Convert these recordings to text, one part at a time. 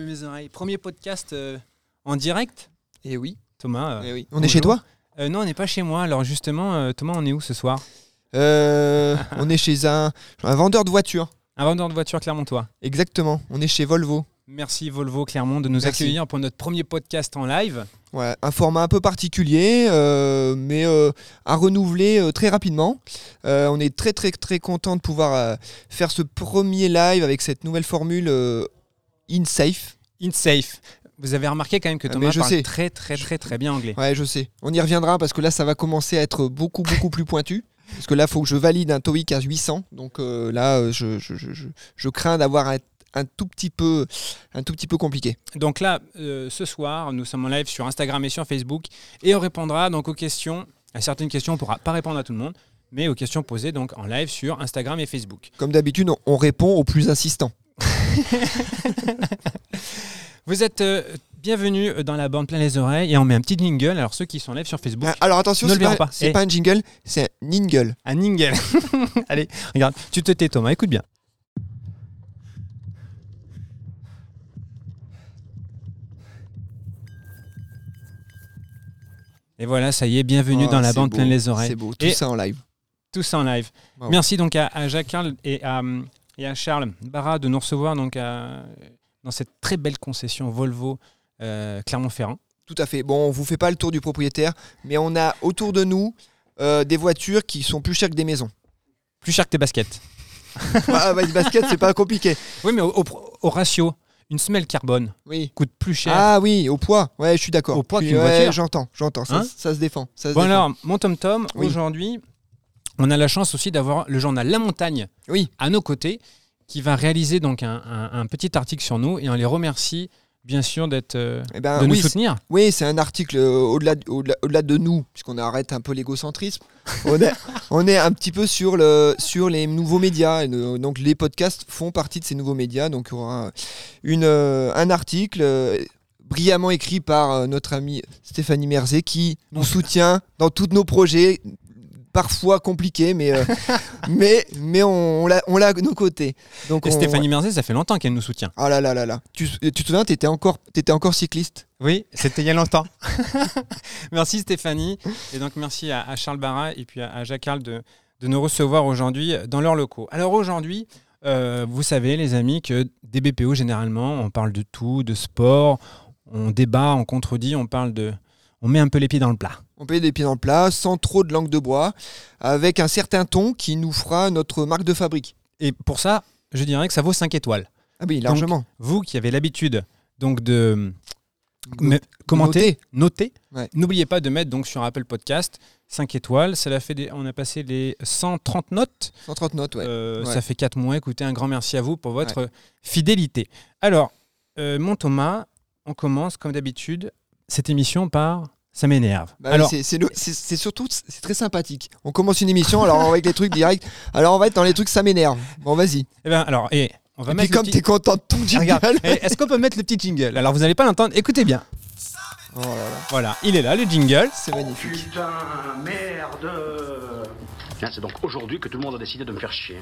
Mes oreilles. Premier podcast euh, en direct, Et oui. Thomas. euh, eh oui. On est chez toi euh, Non, on n'est pas chez moi. Alors justement, Thomas, on est où ce soir On est chez un, un vendeur de voitures. Un vendeur de voitures Clermontois. Exactement. On est chez Volvo. Merci Volvo Clermont de nous Merci. accueillir pour notre premier podcast en live. Ouais, un format un peu particulier, euh, mais euh, à renouveler euh, très rapidement. On est très très très content de pouvoir faire ce premier live avec cette nouvelle formule InSafe. InSafe. Vous avez remarqué quand même que Ah, Thomas je parle sais. très très très très bien anglais. Ouais, je sais. On y reviendra parce que là, ça va commencer à être beaucoup beaucoup plus pointu. Parce que là, il faut que je valide un TOEIC à 800. Donc euh, là, euh, je, je, je, je- je crains d'avoir un, un tout petit peu un tout petit peu compliqué. Donc là, euh, ce soir, nous sommes en live sur Instagram et sur Facebook et on répondra donc aux questions. À certaines questions, on ne pourra pas répondre à tout le monde, mais aux questions posées donc en live sur Instagram et Facebook. Comme d'habitude, on répond aux plus insistants. Vous êtes euh, bienvenus dans la bande plein les oreilles et on met un petit jingle. Alors ceux qui live sur Facebook, Ah, Alors attention, Ne c'est le verrons pas, pas. c'est Eh. pas un jingle, c'est un ningle. un jingle. Allez, regarde, tu te tais Thomas, écoute bien. Et voilà, ça y est, bienvenue Oh, dans la c'est bande beau, plein les oreilles. C'est beau, tout Et- ça en live. Tout ça en live. Bravo. Merci donc à, à Jacques Carl et à, hum, et à Charles Barra de nous recevoir donc à- dans cette très belle concession Volvo euh, Clermont-Ferrand. Tout à fait. Bon, on vous fait pas le tour du propriétaire, mais on a autour de nous euh, des voitures qui sont plus chères que des maisons. Plus cher que tes baskets. ah, bah, le basket, c'est pas compliqué. Oui, mais au, au- au ratio, une semelle carbone Oui. coûte plus cher. Ah oui, au poids. Ouais, je suis d'accord. Au poids qu'une ouais, voiture. J'entends, j'entends. Ça, Hein ça se défend. Ça se Bon défend. alors, mon Tom Tom, Oui. aujourd'hui, on a la chance aussi d'avoir le journal La Montagne Oui. à nos côtés, qui va réaliser donc un, un- un petit article sur nous et on les remercie bien sûr d'être euh, Eh ben, de nous oui, soutenir. oui, c'est un article euh, au-delà de nous, puisqu'on arrête un peu l'égocentrisme. on, est, on est un petit peu sur, le, sur les nouveaux médias. Le- donc les podcasts font partie de ces nouveaux médias. Donc il y aura une, euh, un article euh, brillamment écrit par notre ami Stéphanie Merzé qui nous soutient dans tous nos projets. Parfois compliqués, mais, euh, mais, mais on, on l'a de nos côtés. Donc Et on- Stéphanie Merzé, ça fait longtemps qu'elle nous soutient. Ah là là là là. Tu, tu te souviens, tu étais encore, encore cycliste? Oui, c'était il y a longtemps. merci Stéphanie. Et donc merci à, à Charles Barra et puis à, à Jacques Carl de, de nous recevoir aujourd'hui dans leurs locaux. Alors aujourd'hui, euh, vous savez les amis que des BPO généralement, on parle de tout, de sport, on débat, on contredit, on parle de... On met un peu les pieds dans le plat. On peut des pieds dans le plat, sans trop de langue de bois, avec un certain ton qui nous fera notre marque de fabrique. Et pour ça, je dirais que ça vaut 5 étoiles. Ah oui, largement. Vous qui avez l'habitude donc de me- commenter, noter, Ouais. n'oubliez pas de mettre donc sur Apple Podcast 5 étoiles. Ça fait des- on a passé les 130 notes. 130 notes, ouais. Euh, Ouais. Ça fait 4 mois. Écoutez, un grand merci à vous pour votre fidélité. Alors, euh, mon Thomas, on commence comme d'habitude cette émission par ça m'énerve. Bah, Alors, c'est- surtout c'est très sympathique. On commence une émission, alors on va avec les trucs directs. Alors on va être dans les trucs, ça m'énerve. Bon, vas-y. eh ben, alors, et on va Et mettre comme petit- t'es content de ton jingle. regarde, eh, Est-ce qu'on peut mettre le petit jingle? Alors, vous n'allez pas l'entendre. Écoutez bien. Oh là là, Voilà, il est là, le jingle. c'est magnifique. Putain, merde C'est donc aujourd'hui que tout le monde a décidé de me faire chier.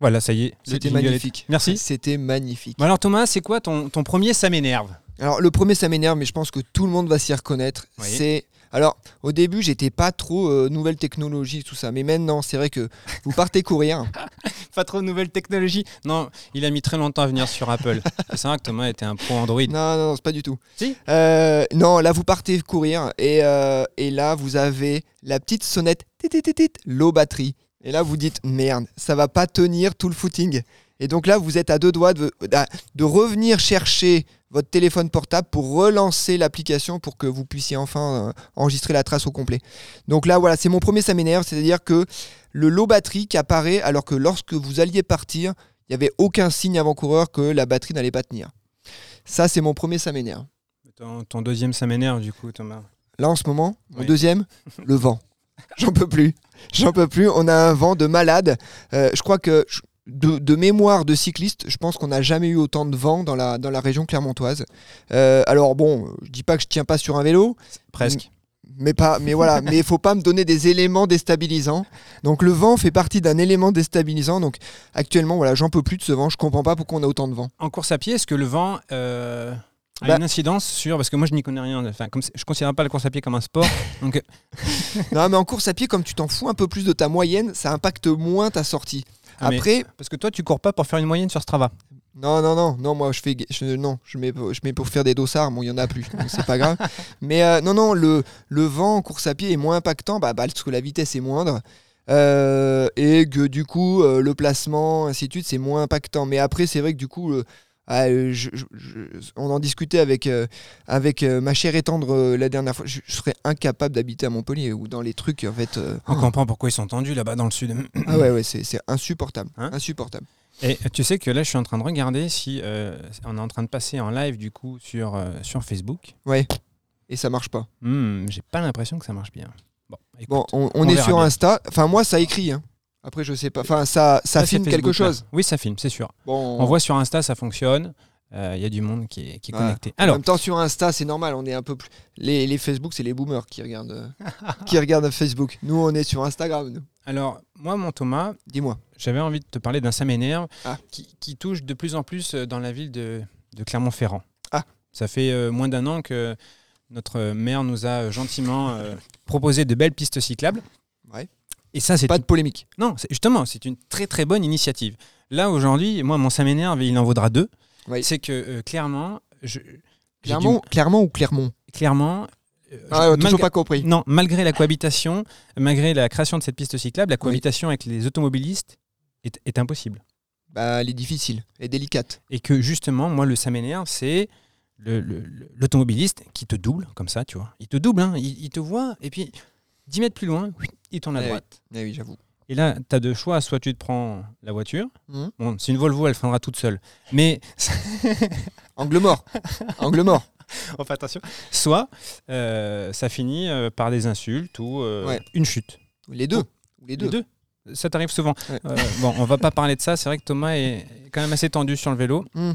Voilà, ça y est. C'était magnifique. Merci. C'était magnifique. Bon alors Thomas, c'est quoi ton, ton premier ça m'énerve Alors le premier ça m'énerve, mais je pense que tout le monde va s'y reconnaître. Oui. C'est alors au début j'étais pas trop euh, nouvelle technologie tout ça, mais maintenant c'est vrai que vous partez courir. Pas trop de nouvelles technologies. Non, il a mis très longtemps à venir sur Apple. c'est vrai que Thomas était un pro Android. Non, non, non, c'est pas du tout. Si Euh, Non, là, vous partez courir et, euh, et là, vous avez la petite sonnette, low batterie. Et là, vous dites, merde, ça va pas tenir tout le footing. Et donc là, vous êtes à deux doigts de, de revenir chercher votre téléphone portable pour relancer l'application pour que vous puissiez enfin euh, enregistrer la trace au complet. Donc là, voilà, c'est mon premier ça m'énerve, c'est-à-dire que le low batterie qui apparaît alors que lorsque vous alliez partir, il n'y avait aucun signe avant-coureur que la batterie n'allait pas tenir. Ça, c'est mon premier ça m'énerve. Ton, ton deuxième ça m'énerve du coup Thomas? Là, en ce moment, mon Oui. deuxième, le vent. J'en peux plus. J'en peux plus. On a un vent de malade. Euh, je crois que de, de mémoire de cycliste, je pense qu'on n'a jamais eu autant de vent dans la, dans la région clermontoise. Euh, alors bon, je dis pas que je tiens pas sur un vélo, Presque. mais pas, mais voilà, mais il faut pas me donner des éléments déstabilisants. Donc le vent fait partie d'un élément déstabilisant. Donc actuellement, voilà, j'en peux plus de ce vent. Je comprends pas pourquoi on a autant de vent. En course à pied, est-ce que le vent euh, a Bah- une incidence sur. Parce que moi, je n'y connais rien. Enfin, comme je ne considère pas la course à pied comme un sport. donc, euh, non, mais en course à pied, comme tu t'en fous un peu plus de ta moyenne, ça impacte moins ta sortie. Ah, Après, parce que toi, tu cours pas pour faire une moyenne sur Strava. non, non, non, non, moi je fais, je, non, je mets, je mets pour faire des dossards. Bon, il y en a plus, c'est pas grave. Mais euh, non, non, le, le vent en course à pied est moins impactant, bah, bah, parce que la vitesse est moindre. Euh, et que du coup, euh, le placement, ainsi de suite, c'est moins impactant. Mais après, c'est vrai que du coup, ah, euh, je- je- je- on en discutait avec, euh, avec euh, ma chère et tendre euh, la dernière fois. Je, serais incapable d'habiter à Montpellier ou dans les trucs, en fait. On comprend pourquoi ils sont tendus là-bas dans le sud. ah ouais, ouais, c'est c'est insupportable. Hein insupportable. Et tu sais que là, je suis en train de regarder si on est en train de passer en live du coup sur, sur Facebook. Ouais. Et ça marche pas. Hmm, J'ai pas l'impression que ça marche bien. Bon, écoute, Bon, on, on on est sur bien. Insta. Enfin, moi, ça écrit. hein. Après, je sais pas. Enfin, ça, ça, filme Facebook, quelque là. chose. Oui, ça filme, c'est sûr. Bon, On voit sur Insta, ça fonctionne. Euh, Il y a du monde qui est, qui est Voilà. connecté. En même temps, sur Insta, c'est normal. On est un peu plus. Les, les Facebook, c'est les boomers qui regardent, euh, qui regardent Facebook. Nous, on est sur Instagram. nous. alors, moi, mon Thomas, Dis-moi. j'avais envie de te parler d'un ça m'énerve Ah. qui, qui touche de plus en plus euh, dans la ville de, de Clermont-Ferrand. Ah. Ça fait euh, moins d'un an que notre maire nous a euh, gentiment euh, proposé de belles pistes cyclables. Ouais. Et ça, c'est Pas de polémique. Non, justement, c'est une très très bonne initiative. Là, aujourd'hui, moi, mon ça m'énerve, et il en vaudra deux. Oui. C'est que euh, clairement, je, Clermont, Clermont ou Clermont? Du- clairement, euh, Ah, je- toujours malgré- pas compris. non, malgré la cohabitation, malgré la création de cette piste cyclable, la cohabitation avec les automobilistes est, est impossible. Bah, elle est difficile et délicate. Et que justement, moi, le ça m'énerve, c'est le- le- le- l'automobiliste qui te double, comme ça, tu vois. Il te double, hein, il, il te voit, et puis 10 mètres plus loin, il tourne à Eh oui. droite. Eh oui, j'avoue. Et là, tu as deux choix. Soit tu te prends la voiture. Mhm. Bon, c'est une Volvo, elle freinera toute seule. Mais, Angle mort. Angle mort. enfin, attention. Soit euh, ça finit euh, par des insultes ou euh, Ouais. une chute. Les deux. Les deux. Les deux. Ça t'arrive souvent. Ouais. Bon, on va pas parler de ça. C'est vrai que Thomas est quand même assez tendu sur le vélo. Mhm.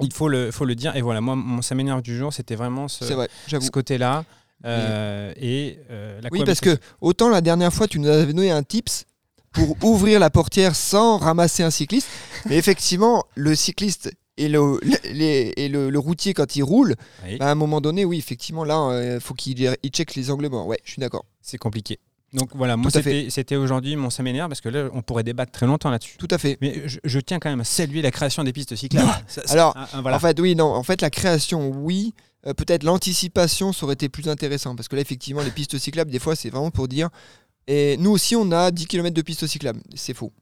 Il faut le, faut le dire. Et voilà, moi, mon m'énerve du jour, c'était vraiment vrai, ce côté-là. Euh, et euh, la Oui, parce que autant la dernière fois, tu nous avais donné un tips pour ouvrir la portière sans ramasser un cycliste. Mais effectivement, le cycliste et le, le- les- et le, le routier, quand il roule, Oui, bah, à un moment donné, oui, effectivement, là, il faut qu'il il check les angles morts. Ouais, je suis d'accord. c'est compliqué. Donc voilà, moi, c'était aujourd'hui mon m'énerve parce que là, on pourrait débattre très longtemps là-dessus. Tout à fait. Mais je, je tiens quand même à saluer la création des pistes cyclables. Ça- Alors, ah, ah, voilà. En fait, oui, non. En fait, la création, oui. Euh, Peut-être l'anticipation, ça aurait été plus intéressant. Parce que là, effectivement, les pistes cyclables, des fois, c'est vraiment pour dire. Et nous aussi, on a 10 km de pistes cyclables. C'est faux.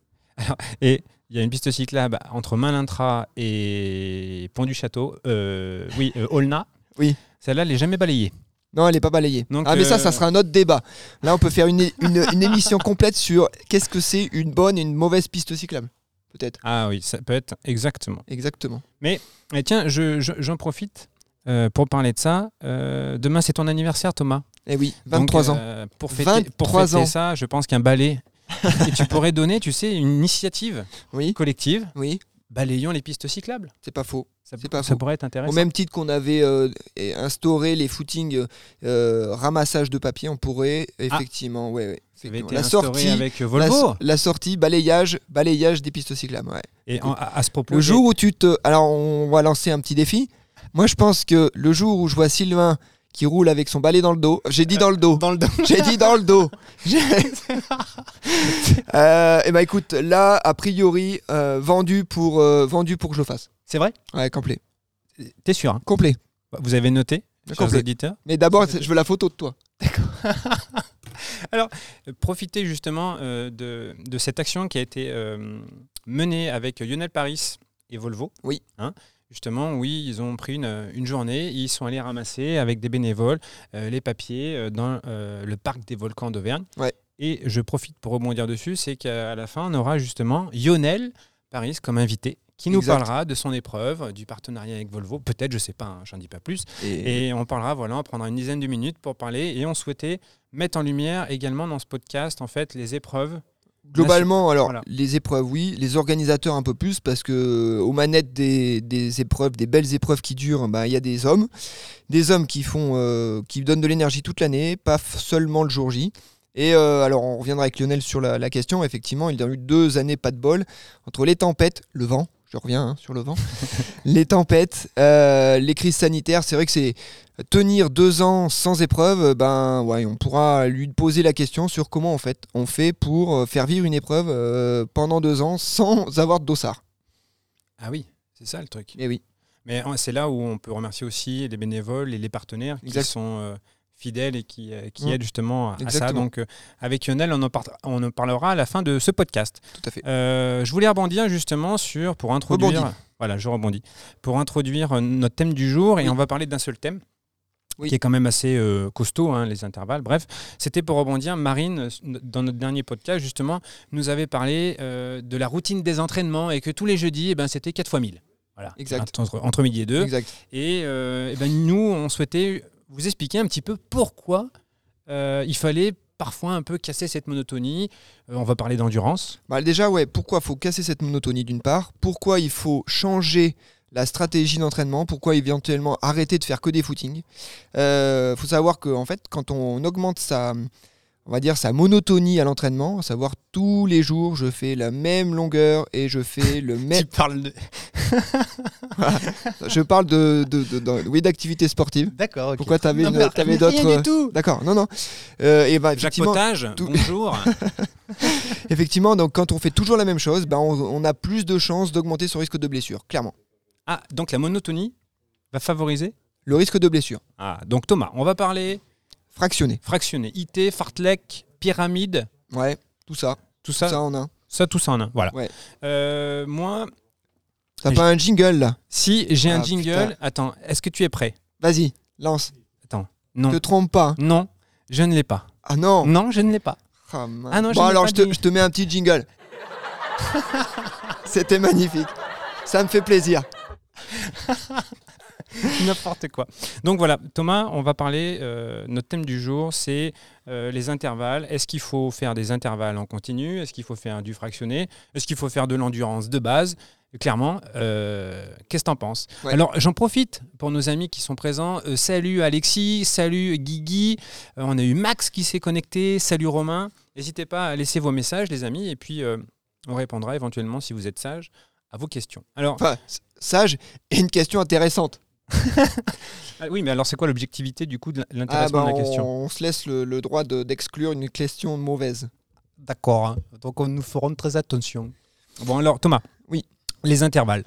Et il y a une piste cyclable entre Malintra et Pont du Château. euh, oui, euh, Aulna. Oui. Celle-là, elle n'est jamais balayée. Non, elle n'est pas balayée. Donc, ah, mais ça, euh, ça sera un autre débat. Là, on peut faire une, une- une émission complète sur qu'est-ce que c'est une bonne et une mauvaise piste cyclable. Peut-être. Ah oui, ça peut être exactement. Exactement. Et tiens, je- je- j'en profite euh, pour parler de ça. Euh, demain, c'est ton anniversaire, Thomas. Eh oui, Donc, 23 ans. euh, pour fêter, pour 23 fêter ans. ça, je pense qu'un balai. et tu pourrais donner, tu sais, une initiative Oui, collective. oui, Balayons les pistes cyclables. c'est pas faux. Ça, pas pourrait être intéressant. Au même titre qu'on avait euh, instauré les footings euh, ramassage de papier, on pourrait effectivement, ouais, ouais, Ça avait effectivement. été la sortie, avec la, Volvo. la sortie, balayage, balayage des pistes cyclables. ouais. Et en- à, à ce propos, Le jour où tu te, alors on va lancer un petit défi. Moi, je pense que le jour où je vois Sylvain qui roule avec son balai dans le dos, j'ai dit dans le dos, dans le dos. j'ai dit dans le dos. Euh, et ben écoute, là, a priori, euh, vendu pour euh, vendu pour que je le fasse. C'est vrai? Ouais, complet, T'es sûr hein? Complet. Vous avez noté, chers Complet. auditeurs? Mais d'abord, je veux la photo de toi. Euh, Profitez justement de, de cette action qui a été menée avec Lionel Paris et Volvo. Oui. Hein, justement, oui, ils ont pris une, une journée, ils sont allés ramasser avec des bénévoles euh, les papiers euh, dans euh, le parc des volcans d'Auvergne. Ouais. Et je profite pour rebondir dessus, c'est qu'à la fin, on aura justement Lionel Paris comme invité qui nous Exact. parlera de son épreuve, du partenariat avec Volvo, peut-être, je sais pas, hein, j'en dis pas plus, Et, et on parlera, voilà, on prendra une dizaine de minutes pour parler. Et on souhaitait mettre en lumière également dans ce podcast, en fait, les épreuves Globalement, alors Voilà. les épreuves, oui, les organisateurs un peu plus parce que euh, aux manettes des, des épreuves, des belles épreuves qui durent, bah, il y a des hommes, des hommes qui font, euh, qui donnent de l'énergie toute l'année, pas seulement le jour J. Et euh, alors on reviendra avec Lionel sur la, la question. Effectivement, il y a eu deux années pas de bol entre les tempêtes, le vent. Je reviens hein, sur le vent. les tempêtes, euh, les crises sanitaires. C'est vrai que c'est tenir deux ans sans épreuve. Ben ouais, on pourra lui poser la question sur comment en fait on fait pour euh, faire vivre une épreuve euh, pendant deux ans sans avoir de dossard. Ah oui, c'est ça le truc. Et oui, Mais c'est là où on peut remercier aussi les bénévoles et les partenaires qui Exact. sont euh, fidèles et qui, euh, qui Mm. aident justement à ça. Donc, euh, avec Lionel, on en, par- on en parlera à la fin de ce podcast. tout à fait. Euh, je voulais rebondir justement sur, pour introduire. Rebondis. Voilà, je rebondis. Pour introduire notre thème du jour, et Oui. on va parler d'un seul thème. Oui. qui est quand même assez euh, costaud, hein, les intervalles. Bref, c'était pour rebondir. Marine, dans notre dernier podcast, justement, nous avait parlé euh, de la routine des entraînements et que tous les jeudis, eh ben, c'était 4 fois 1000. Voilà. Exact. Entre, entre midi et 2. Exact. Et, euh, eh ben, nous, on souhaitait vous expliquer un petit peu pourquoi euh, il fallait parfois un peu casser cette monotonie. Euh, on va parler d'endurance. Bah, déjà, ouais, pourquoi faut casser cette monotonie d'une part? Pourquoi il faut changer la stratégie d'entraînement? Pourquoi éventuellement arrêter de faire que des footings? Il faut savoir que en fait, quand on augmente sa, on va dire sa monotonie à l'entraînement, à savoir tous les jours, je fais la même longueur et je fais le même. Tu parles de... je parle de, de, de- de- oui, d'activité sportive. D'accord, ok. Pourquoi t'avais rien d'autres. D'accord, non, non. Euh, et bah, Jacques effectivement, tout- bonjour. effectivement, donc quand on fait toujours la même chose, bah, on, on a plus de chances d'augmenter son risque de blessure, clairement. ah, donc la monotonie va favoriser Le risque de blessure, Ah, donc Thomas, on va parler fractionné. fractionné. IT, fartlek, pyramide, Ouais, tout ça. tout ça, Ça ça, en a. tout ça en un. Voilà. Ouais. Euh, moi, T'as pas un jingle là? Si j'ai un Ah, jingle, putain. attends, est-ce que tu es prêt? Vas-y, lance. Non. Te trompe pas. Non, je ne l'ai pas. Ah non. Non, je ne l'ai pas. Ah. Ah non, je bon l'ai alors pas je te, je te mets un petit jingle. C'était magnifique. Ça me fait plaisir. N'importe quoi. Donc voilà, Thomas, on va parler. euh, notre thème du jour, c'est euh, les intervalles. Est-ce qu'il faut faire des intervalles en continu? Est-ce qu'il faut faire du fractionné? Est-ce qu'il faut faire de l'endurance de base? Clairement, euh, qu'est-ce que t'en penses? Ouais. Alors, j'en profite pour nos amis qui sont présents. Salut Alexis, salut Guigui. On a eu Max qui s'est connecté. Salut Romain. N'hésitez pas à laisser vos messages, les amis, et puis on répondra éventuellement, si vous êtes sage, à vos questions. Alors, Enfin, sage et une question intéressante. ah oui, mais alors c'est quoi l'objectivité du coup de Ah, l'intéressement bah, de la question? on, on se laisse le, le droit de- d'exclure une question mauvaise. D'accord. hein. Donc on nous ferons très attention. Bon alors Thomas. Oui. Les intervalles.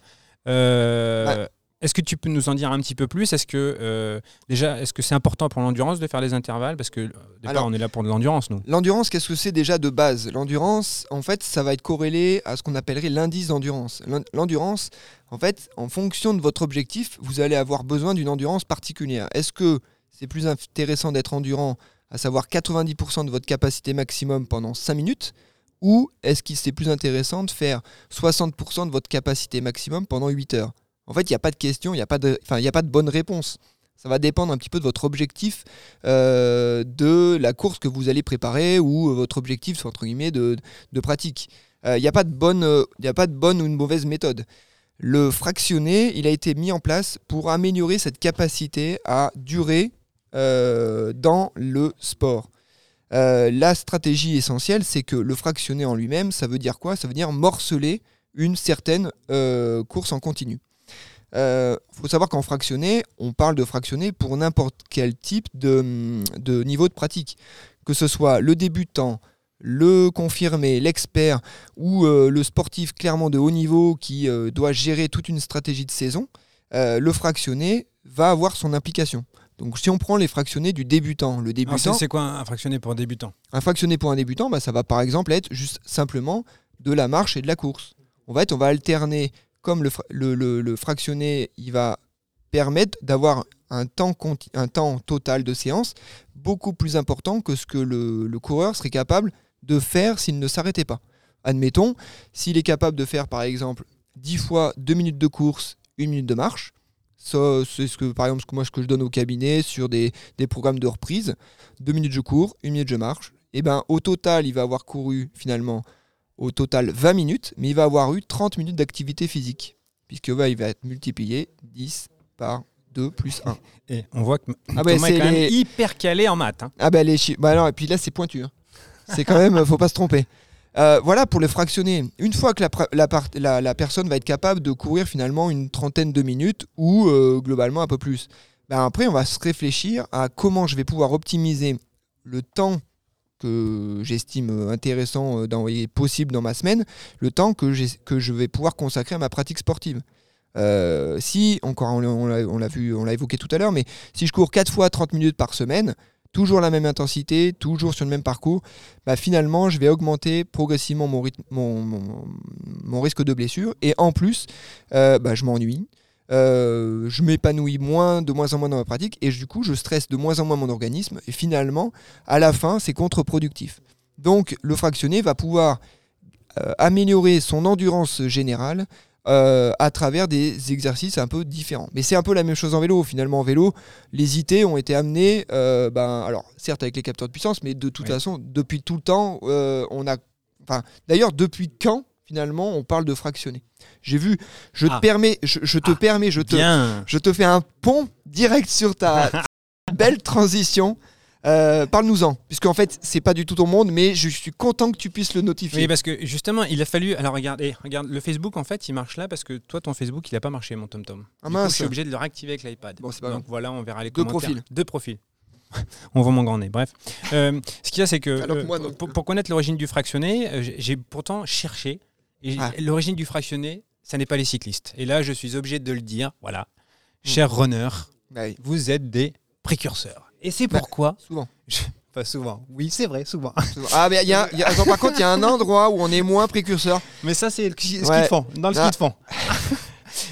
Euh, Ouais. Est-ce que tu peux nous en dire un petit peu plus? Est-ce que euh, déjà, est-ce que c'est important pour l'endurance de faire des intervalles? Parce que euh, départ, Alors- on est là pour de l'endurance, nous. L'endurance, qu'est-ce que c'est déjà de base? L'endurance, en fait, ça va être corrélé à ce qu'on appellerait l'indice d'endurance. L'en- L'endurance, en fait, en fonction de votre objectif, vous allez avoir besoin d'une endurance particulière. Est-ce que c'est plus intéressant d'être endurant, à savoir 90% de votre capacité maximum pendant 5 minutes? Ou est-ce que c'est plus intéressant de faire 60% de votre capacité maximum pendant 8 heures? En fait, il n'y a pas de question, il n'y a, a pas de bonne réponse. Ça va dépendre un petit peu de votre objectif euh, de la course que vous allez préparer ou euh, votre objectif entre guillemets de, de pratique. Euh, Il n'y a pas de bonne, il y a pas de bonne ou une mauvaise méthode. Le fractionné, il a été mis en place pour améliorer cette capacité à durer dans le sport. La stratégie essentielle, c'est que le fractionné en lui-même, ça veut dire quoi? Ça veut dire morceler une certaine course en continu. Il faut savoir qu'en fractionné, on parle de fractionné pour n'importe quel type de, de niveau de pratique. Que ce soit le débutant, le confirmé, l'expert ou euh, le sportif clairement de haut niveau qui euh, doit gérer toute une stratégie de saison, euh, le fractionné va avoir son implication. Donc si on prend les fractionnés du débutant, le débutant, c'est quoi un fractionné pour débutant? Un fractionné pour un débutant, bah, ça va par exemple être juste simplement de la marche et de la course. On va, être, on va alterner, comme le, fra- le, le- le fractionné, il va permettre d'avoir un temps, un temps total de séance beaucoup plus important que ce que le, coureur serait capable de faire s'il ne s'arrêtait pas. Admettons, s'il est capable de faire par exemple 10 fois 2 minutes de course, 1 minute de marche, c'est ce que, par exemple, ce que moi, ce que je donne au cabinet sur des, programmes de reprise. 2 minutes je cours, 1 minute je marche. Et ben au total, il va avoir couru finalement au total 20 minutes, mais il va avoir eu 30 minutes d'activité physique, puisque ouais, il va être multiplié 10 par 2 plus 1. Et on voit que Ah bah, Thomas c'est est quand même les- hyper calé en maths. hein. Ah bah les chiffres. Bah et puis là c'est pointu. hein. C'est quand même, faut pas se tromper. Euh, voilà pour le fractionner. Une fois que la, la- la personne va être capable de courir finalement une trentaine de minutes ou euh, globalement un peu plus, ben après on va se réfléchir à comment je vais pouvoir optimiser le temps que j'estime euh, intéressant euh, et possible dans ma semaine, le temps que, je vais pouvoir consacrer à ma pratique sportive. Euh, si, encore on l'a- vu, on l'a évoqué tout à l'heure, mais si je cours 4 fois 30 minutes par semaine, toujours la même intensité, toujours sur le même parcours, bah finalement, je vais augmenter progressivement mon, risque de blessure. Et en plus, euh, bah, je m'ennuie. Euh, je m'épanouis moins, de moins en moins dans ma pratique, et du coup, je stresse de moins en moins mon organisme. Et finalement, à la fin, c'est contre-productif. Donc, le fractionné va pouvoir euh, améliorer son endurance générale euh, à travers des exercices un peu différents. Mais c'est un peu la même chose en vélo. Finalement, en vélo, les IT ont été amenés, ben, alors certes avec les capteurs de puissance, mais de toute Oui. façon, depuis tout le temps, on a. Enfin, d'ailleurs, depuis quand finalement on parle de fractionner J'ai vu, je Ah. te permets, je, je te Ah, permets, je te, Bien. je te fais un pont direct sur ta belle transition. Euh, Parle-nous-en, puisqu'en fait, c'est pas du tout ton monde, mais je suis content que tu puisses le notifier. Oui, parce que justement, il a fallu. Alors regarde, eh, regarde, le Facebook en fait, il marche là parce que toi, ton Facebook, il n'a pas marché, mon TomTom. Ah Du coup, mince. je suis obligé de le réactiver avec l'iPad. Bon, c'est pas Donc voilà, on verra les Deux commentaires. profils. Deux profils. on voit mon grand nez. Bref, Euh, ce qu'il y a, c'est que euh, pour, pour connaître l'origine du fractionné, j'ai pourtant cherché. Et Ah. l'origine du fractionné, ça n'est pas les cyclistes. Et là, je suis obligé de le dire. Voilà, Hmm. chers runners, Bah oui, vous êtes des précurseurs. Et c'est Bah, pourquoi. souvent. Je- Pas souvent. Oui, c'est vrai, souvent. Ah, mais il y a, y a- par contre, il y a un endroit où on est moins précurseur. Mais ça, c'est le ski, ski Ouais. de fond, dans le Ah. ski de fond.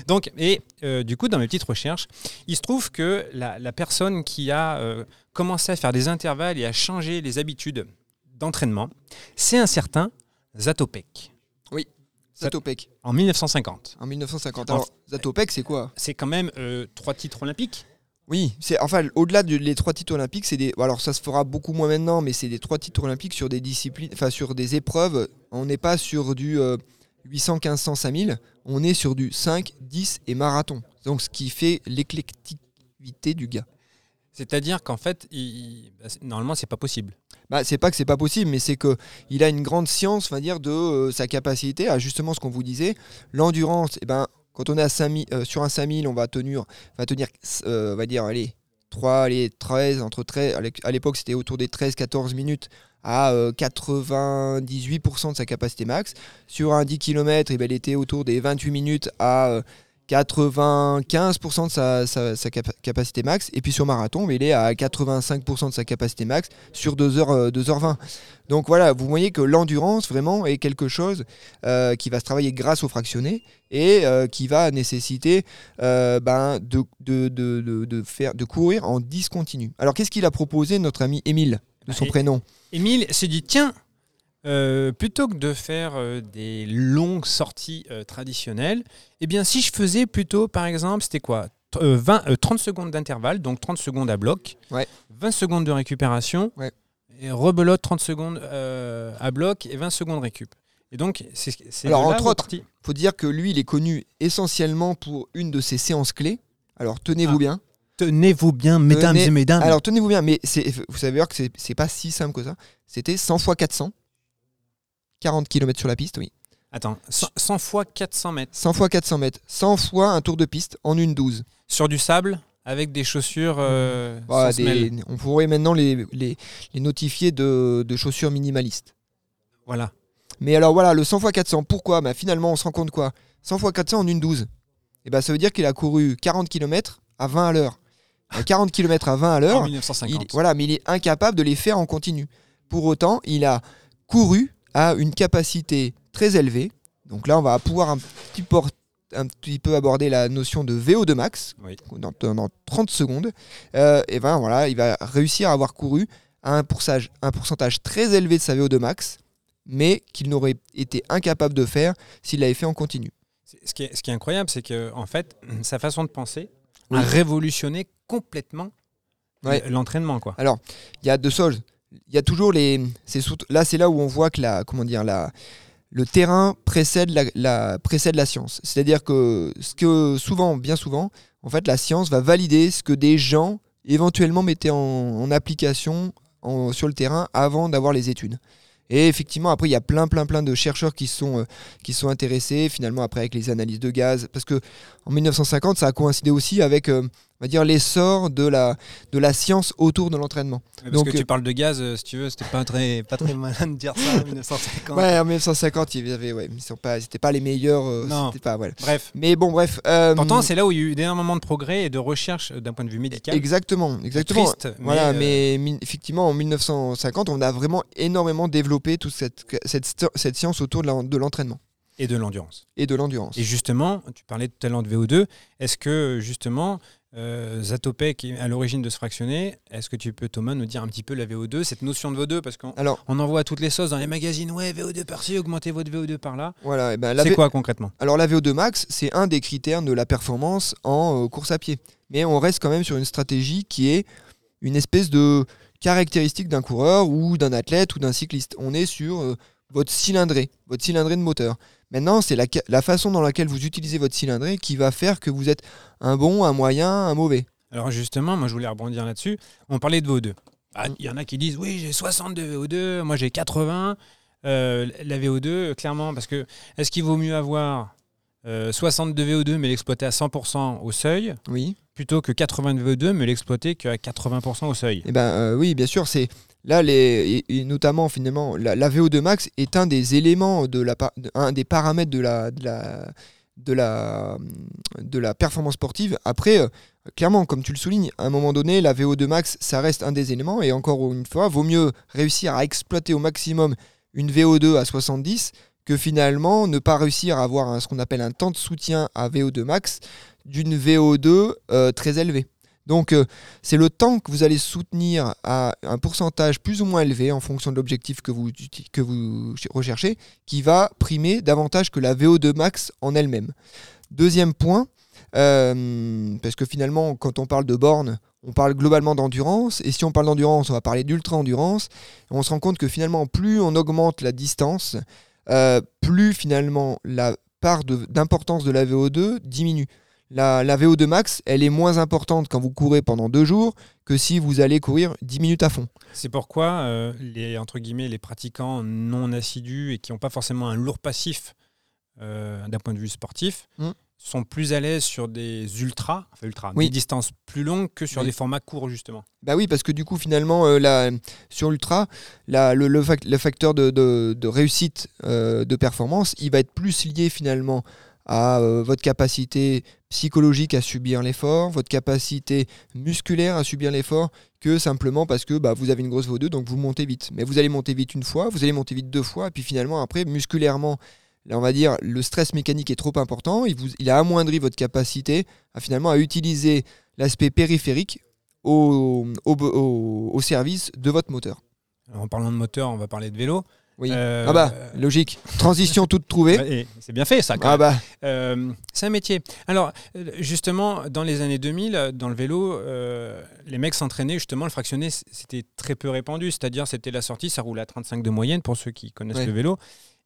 Donc, et euh, du coup, dans mes petites recherches, il se trouve que la, la personne qui a euh, commencé à faire des intervalles et à changer les habitudes d'entraînement, c'est un certain Zatopek, Zatopek, en 1950. en 1950. En- Alors, Zatopek, c'est quoi C'est quand même euh, trois titres olympiques? Oui, c'est enfin au-delà des trois titres olympiques, c'est des. Alors ça se fera beaucoup moins maintenant, mais c'est des trois titres olympiques sur des disciplines, enfin sur des épreuves. On n'est pas sur du euh, 800, 1500, 5000. On est sur du 5, 10 et marathon. Donc ce qui fait l'éclecticité du gars. C'est-à-dire qu'en fait, il- bah, normalement, c'est pas possible. Bah, c'est pas que c'est pas possible, mais c'est que il a une grande science, dire, de euh, sa capacité à justement ce qu'on vous disait, l'endurance. Et ben, quand on est à 5000, euh, sur un 5000, on va tenir, va tenir, euh, va dire, allez, 3, allez, 13, entre 13, à l'é- à l'époque c'était autour des 13-14 minutes à euh, 98% de sa capacité max. Sur un 10 km, il était autour des 28 minutes à 95% de sa, sa- sa capa- capacité max. Et puis sur marathon, mais il est à 85% de sa capacité max sur 2h, euh, 2h20. Donc voilà, vous voyez que l'endurance vraiment est quelque chose euh, qui va se travailler grâce au fractionné et euh, qui va nécessiter euh, ben, de, de, de- faire, de courir en discontinu. Alors qu'est-ce qu'il a proposé notre ami Émile de son Et- prénom? Émile s'est dit tiens, euh, plutôt que de faire euh, des longues sorties euh, traditionnelles, eh bien, si je faisais plutôt, par exemple, c'était quoi? T- euh, 20, euh, 30 secondes d'intervalle, donc 30 secondes à bloc, Ouais. 20 secondes de récupération, Ouais. et rebelote 30 secondes à bloc et 20 secondes récup. Et donc, c'est Alors, entre autres, parti- faut dire que lui, il est connu essentiellement pour une de ses séances clés. Alors tenez-vous Ah. bien. Tenez-vous bien, mesdames Tenez- et mesdames. Alors tenez-vous bien, mais vous savez que c'est- pas si simple que ça. C'était 100 x 400. 40 km sur la piste, oui. Attends, 100, 100 fois 400 mètres 100 x 400 mètres. 100 fois un tour de piste en une 12. sur du sable avec des chaussures euh, sans des- on pourrait maintenant les, les, les notifier de, de chaussures minimalistes. Voilà. Mais alors voilà, le 100 x 400, pourquoi? Bah, Finalement, on se rend compte quoi? 100 x 400 en une 12. Et bah, ça veut dire qu'il a couru 40 km à 20 à l'heure. À 40 km à 20 à En l'heure, 1950. il, voilà, mais il est incapable de les faire en continu. Pour autant, il a couru à une capacité très élevée. Donc là, on va pouvoir un petit, por- un petit peu aborder la notion de VO2 max Oui. dans, dans 30 secondes. Euh, et ben voilà, il va réussir à avoir couru à un pourcentage, un pourcentage très élevé de sa VO2 max, mais qu'il n'aurait été incapable de faire s'il l'avait fait en continu. Ce qui est, ce qui est incroyable, c'est que en fait, sa façon de penser Oui. a révolutionné complètement Ouais. l'entraînement, quoi. Il y a deux choses. Il y a toujours les. là, c'est là où on voit que la. Comment dire la, le terrain précède la, précède la science. C'est-à-dire que ce que souvent, bien souvent, en fait, la science va valider ce que des gens éventuellement mettaient en, application sur le terrain avant d'avoir les études. Et effectivement, après, il y a plein, plein, plein de chercheurs qui sont, euh, qui sont intéressés, finalement, après, avec les analyses de gaz. Parce que en 1950, ça a coïncidé aussi avec, euh, on va dire, l'essor de la, de la science autour de l'entraînement. Parce Donc, que euh, tu parles de gaz, euh, si tu veux, c'était pas très, pas très malin de dire ça en 1950. Ouais, en 1950, il y avait, ouais, ils sont pas, c'était pas les meilleurs. euh, Non. c'était pas, voilà. Bref. Mais bon, bref. euh, Pourtant, c'est là où il y a eu énormément de progrès et de recherche euh, d'un point de vue médical. Exactement, exactement. Triste, Voilà, mais, euh, effectivement, en 1950, on a vraiment énormément développé toute cette, cette, cette science autour de l'entraînement Et de l'endurance. et de l'endurance. Et justement, tu parlais tout à l'heure de VO2. Est-ce que justement, euh, Zatopek qui est à l'origine de ce fractionné, est-ce que tu peux, Thomas, nous dire un petit peu la VO2, cette notion de VO2 Parce qu'on on en voit toutes les sauces dans les magazines. Ouais, VO2 par-ci, augmentez votre VO2 par-là. voilà, et ben, C'est V- quoi concrètement? Alors la VO2 max, c'est un des critères de la performance en euh, course à pied. Mais on reste quand même sur une stratégie qui est une espèce de caractéristique d'un coureur ou d'un athlète ou d'un cycliste. On est sur euh, votre cylindrée, votre cylindrée de moteur. Maintenant, c'est la, façon dans laquelle vous utilisez votre cylindrée qui va faire que vous êtes un bon, un moyen, un mauvais. Alors justement, moi je voulais rebondir là-dessus. On parlait de VO2. Ah, Mm. Il y en a qui disent oui, j'ai 62 VO2, moi j'ai 80. Euh, la VO2, euh, clairement, parce que est-ce qu'il vaut mieux avoir euh, 62 VO2 mais l'exploiter à 100% au seuil Oui. plutôt que 80 VO2 mais l'exploiter qu'à 80% au seuil? Eh ben euh, oui, bien sûr, c'est là les et, notamment finalement la, la VO2 max est un des éléments de la un des paramètres de la de la de la de la performance sportive. Après euh, clairement comme tu le soulignes, à un moment donné la VO2 max ça reste un des éléments et encore une fois, vaut mieux réussir à exploiter au maximum une VO2 à 70 que finalement ne pas réussir à avoir ce qu'on appelle un temps de soutien à VO2 max d'une VO2 euh, très élevée. Donc euh, c'est le temps que vous allez soutenir à un pourcentage plus ou moins élevé en fonction de l'objectif que vous, recherchez qui va primer davantage que la VO2 max en elle-même. Deuxième point, euh, parce que finalement quand on parle de borne, on parle globalement d'endurance, et si on parle d'endurance, on va parler d'ultra-endurance, on se rend compte que finalement plus on augmente la distance, euh, plus finalement la part d'importance de, la VO2 diminue. La, la VO2 max, elle est moins importante quand vous courez pendant deux jours que si vous allez courir 10 minutes à fond. C'est pourquoi euh, les, entre guillemets, les pratiquants non assidus et qui n'ont pas forcément un lourd passif euh, d'un point de vue sportif Mm. sont plus à l'aise sur des ultras, enfin ultras, Oui. des distances plus longues que sur Oui. des formats courts justement. Bah oui, parce que du coup, finalement, euh, la- sur Ultra, la- le, le fac- le facteur de, de- de réussite de performance, il va être plus lié finalement à euh, votre capacité psychologique à subir l'effort, votre capacité musculaire à subir l'effort, que simplement parce que bah, vous avez une grosse VO2, donc vous montez vite. Mais vous allez monter vite une fois, vous allez monter vite deux fois, et puis finalement, après, musculairement, là, on va dire, le stress mécanique est trop important, il, vous, il a amoindri votre capacité à finalement à utiliser l'aspect périphérique au, au, service de votre moteur. En parlant de moteur, on va parler de vélo. Oui. Euh, ah bah, logique. Transition toute trouvée. c'est bien fait ça. Quand Ah bah, Euh, c'est un métier. Alors, euh, justement, dans les années 2000, euh, dans le vélo, euh, les mecs s'entraînaient, justement, le fractionné, c'était très peu répandu. C'est-à-dire, c'était la sortie, ça roulait à 35 de moyenne pour ceux qui connaissent Ouais. le vélo.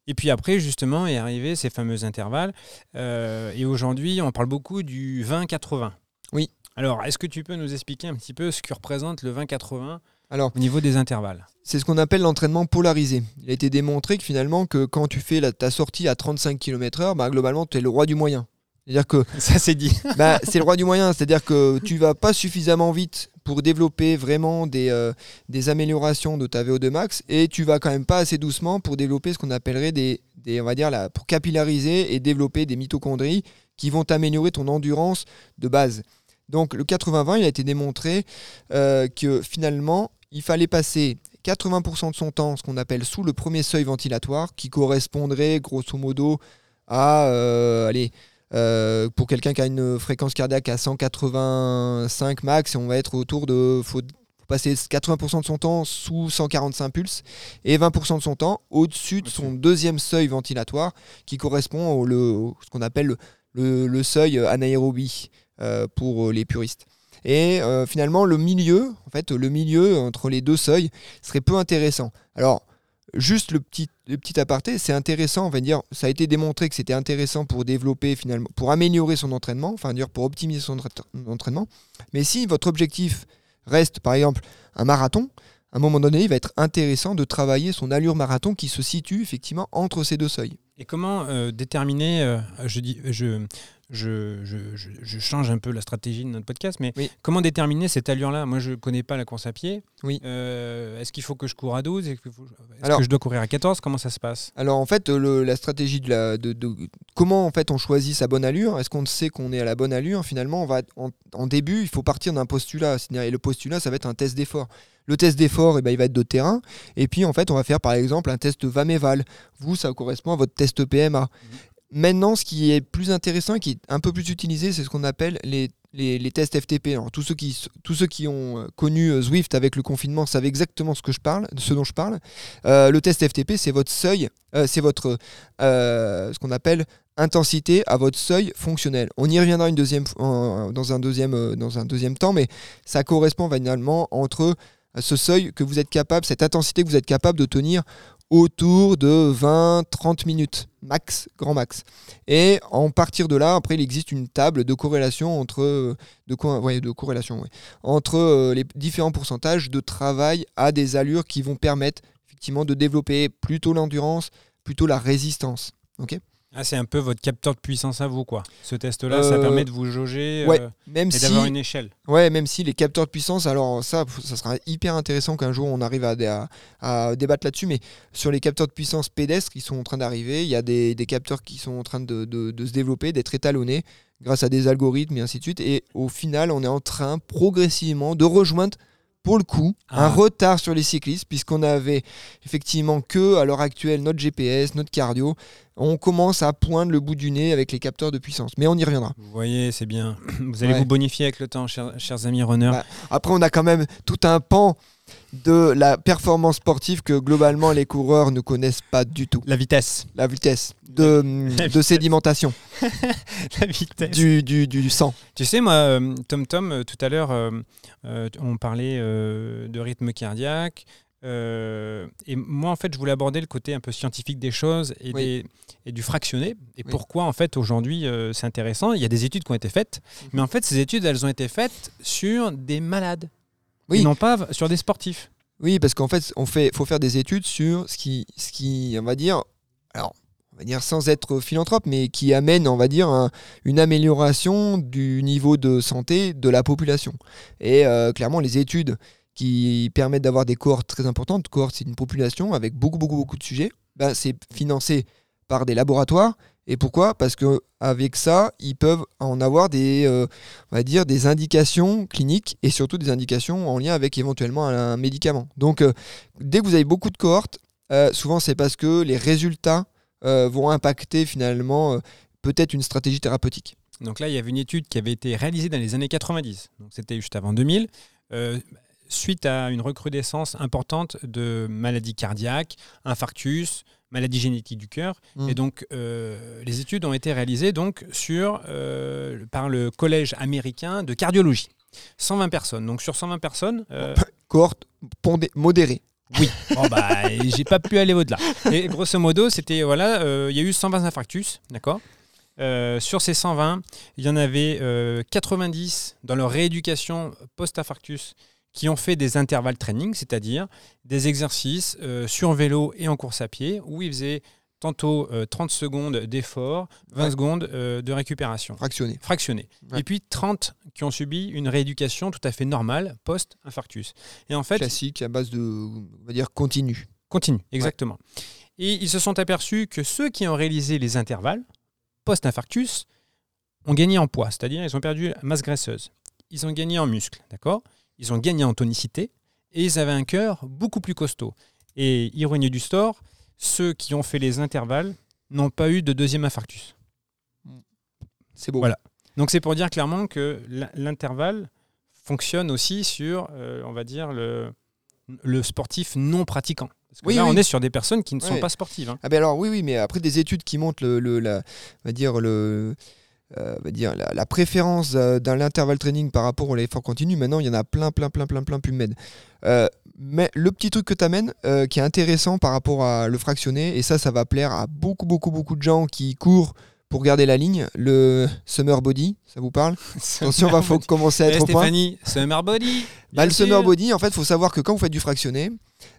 Et puis après, justement, est arrivé ces fameux intervalles. Et aujourd'hui, on parle beaucoup du 20-80. Oui. Alors, est-ce que tu peux nous expliquer un petit peu ce que représente le 20-80 alors, au niveau des intervalles c'est ce qu'on appelle l'entraînement polarisé. Il a été démontré que finalement, que quand tu fais la- ta sortie à 35 km/h, bah, globalement, tu es le roi du moyen. C'est-à-dire que Ça, c'est dit. bah, c'est le roi du moyen, c'est-à-dire que tu vas pas suffisamment vite pour développer vraiment des, euh, des améliorations de ta VO2 max et tu vas quand même pas assez doucement pour développer ce qu'on appellerait des, des on va dire là, pour capillariser et développer des mitochondries qui vont améliorer ton endurance de base. Donc le 80-20, il a été démontré euh, que finalement, il fallait passer 80% de son temps, ce qu'on appelle sous le premier seuil ventilatoire, qui correspondrait grosso modo à, euh, allez, euh, pour quelqu'un qui a une fréquence cardiaque à 185 max, on va être autour de. Faut, passer 80% de son temps sous 145 pulses et 20% de son temps au-dessus de son deuxième seuil ventilatoire qui correspond au, le, au- ce qu'on appelle le, le- le seuil anaérobie euh, pour les puristes. Et euh, finalement, le milieu, en fait, le milieu entre les deux seuils serait peu intéressant. Alors, juste le petit, le petit aparté, c'est intéressant, on va dire, ça a été démontré que c'était intéressant pour développer finalement, pour améliorer son entraînement, enfin dire pour optimiser son entra- entraînement. Mais si votre objectif reste par exemple un marathon, à un moment donné, il va être intéressant de travailler son allure marathon qui se situe effectivement entre ces deux seuils. Et comment euh, déterminer, euh, je, dis, je, je, je, je- je change un peu la stratégie de notre podcast, mais Oui. comment déterminer cette allure-là? Moi, je ne connais pas la course à pied. Oui. Euh, Est-ce qu'il faut que je cours à 12 Est-ce faut- que je dois courir à 14 Comment ça se passe? Alors en fait, le- la stratégie de, la, de, de- comment en fait on choisit sa bonne allure? Est-ce qu'on sait qu'on est à la bonne allure? Finalement, on va en, en début, il faut partir d'un postulat. Et le postulat, ça va être un test d'effort. Le test d'effort, eh ben, il va être de terrain. Et puis en fait, on va faire par exemple un test VAMEVAL. Vous, ça correspond à votre test PMA. Maintenant, ce qui est plus intéressant et qui est un peu plus utilisé, c'est ce qu'on appelle les, tests FTP. Alors, tous ceux qui, tous ceux qui ont euh, connu euh, Zwift avec le confinement savent exactement ce, ce dont je parle. Euh, le test FTP, c'est votre seuil, c'est votre ce qu'on appelle intensité à votre seuil fonctionnel. On y reviendra une deuxième, dans, un deuxième, dans un deuxième temps, mais ça correspond finalement entre ce seuil que vous êtes capable, cette intensité que vous êtes capable de tenir autour de 20-30 minutes, max, grand max. Et en partir de là, après, il existe une table de corrélation entre, de, ouais, de corrélation, entre euh, les différents pourcentages de travail à des allures qui vont permettre effectivement de développer plutôt l'endurance, plutôt la résistance. Ok? Ah, C'est un peu votre capteur de puissance à vous, quoi. Ce test-là, ça Euh, permet de vous jauger ouais, euh, Même et si, d'avoir une échelle. ouais, même si les capteurs de puissance, alors ça, ça sera hyper intéressant qu'un jour on arrive à, dé- à- à débattre là-dessus, mais sur les capteurs de puissance pédestres qui sont en train d'arriver, il y a des, des capteurs qui sont en train de, de- de se développer, d'être étalonnés grâce à des algorithmes et ainsi de suite. Et au final, on est en train progressivement de rejoindre, pour le coup, Ah. un retard sur les cyclistes, puisqu'on avait effectivement que, à l'heure actuelle, notre GPS, notre cardio. On commence à poindre le bout du nez avec les capteurs de puissance. Mais on y reviendra. Vous voyez, c'est bien. Vous allez Ouais. vous bonifier avec le temps, chers, chers amis runners. Bah, Après, on a quand même tout un pan de la performance sportive que globalement les coureurs ne connaissent pas du tout. La vitesse. La vitesse de, La de vitesse. sédimentation La vitesse. du, du, du sang. Tu sais, moi, euh, Tom Tom, euh, tout à l'heure, euh, on parlait euh, de rythme cardiaque. euh, et moi, en fait, je voulais aborder le côté un peu scientifique des choses et, Oui. des- et du fractionné. Et Oui. pourquoi, en fait, aujourd'hui, euh, c'est intéressant. Il y a des études qui ont été faites. Mhm. Mais en fait, ces études, elles ont été faites sur des malades. Oui. Et non pas sur des sportifs. Oui, parce qu'en fait, on fait, faut faire des études sur ce qui, ce qui, on va dire, alors, on va dire sans être philanthrope, mais qui amène, on va dire, un- une amélioration du niveau de santé de la population. Et euh, clairement, les études qui permettent d'avoir des cohortes très importantes, cohorte, c'est une population avec beaucoup, beaucoup, beaucoup de sujets, ben, c'est financé par des laboratoires. Et pourquoi? Parce que avec ça, ils peuvent en avoir des, euh, on va dire, des indications cliniques et surtout des indications en lien avec éventuellement un, médicament. Donc, euh, dès que vous avez beaucoup de cohortes, euh, souvent c'est parce que les résultats vont impacter finalement peut-être une stratégie thérapeutique. Donc là, il y avait une étude qui avait été réalisée dans les années 90. Donc c'était juste avant 2000. euh, suite à une recrudescence importante de maladies cardiaques, infarctus, maladies génétiques du cœur. Mm. Et donc, euh, les études ont été réalisées donc, sur, euh, par le Collège américain de cardiologie. 120 personnes. Donc, sur 120 personnes, euh, Cohorte pondé- modérée. oui, bon, bah, j'ai pas pu aller au-delà. Et grosso modo, c'était voilà, euh, il y a eu 120 infarctus, d'accord? Euh, sur ces 120, il y en avait euh, 90 dans leur rééducation post-infarctus qui ont fait des intervalles training, c'est-à-dire des exercices euh, sur vélo et en course à pied, où ils faisaient tantôt euh, 30 secondes d'effort, 20 Ouais. seconnes euh, de récupération Fractionné. fractionnés. Ouais. Et puis 30 qui ont subi une rééducation tout à fait normale post-infarctus. Et en fait, Classique à base de, on va dire, continu. Continue, exactement. Et ils se sont aperçus que ceux qui ont réalisé les intervalles post-infarctus ont gagné en poids, c'est-à-dire ils ont perdu masse graisseuse. Ils ont gagné en muscles, d'accord? Ils ont gagné en tonicité et ils avaient un cœur beaucoup plus costaud. Et ironie du store, ceux qui ont fait les intervalles n'ont pas eu de deuxième infarctus. C'est beau. Voilà. Donc c'est pour dire clairement que l'in- l'intervalle fonctionne aussi sur, euh, on va dire, le, le sportif non pratiquant. Parce que Oui, là, oui. on est sur des personnes qui ne sont pas sportives. hein. Ah ben alors oui, oui, mais après des études qui montrent le, le- la, on va dire le, euh, va dire la, la préférence euh, dans l'intervalle training par rapport au l'effort continu, maintenant il y en a plein, plein, plein, plein, plein, PubMed. Euh, mais le petit truc que tu amènes qui est intéressant par rapport à le fractionné, et ça, ça va plaire à beaucoup, beaucoup, beaucoup de gens qui courent pour garder la ligne, le Summer Body, ça vous parle? Attention, il faut commencer à Eh, être au point. Summer Body. Bah, le Summer. Body, en fait, il faut savoir que quand vous faites du fractionné,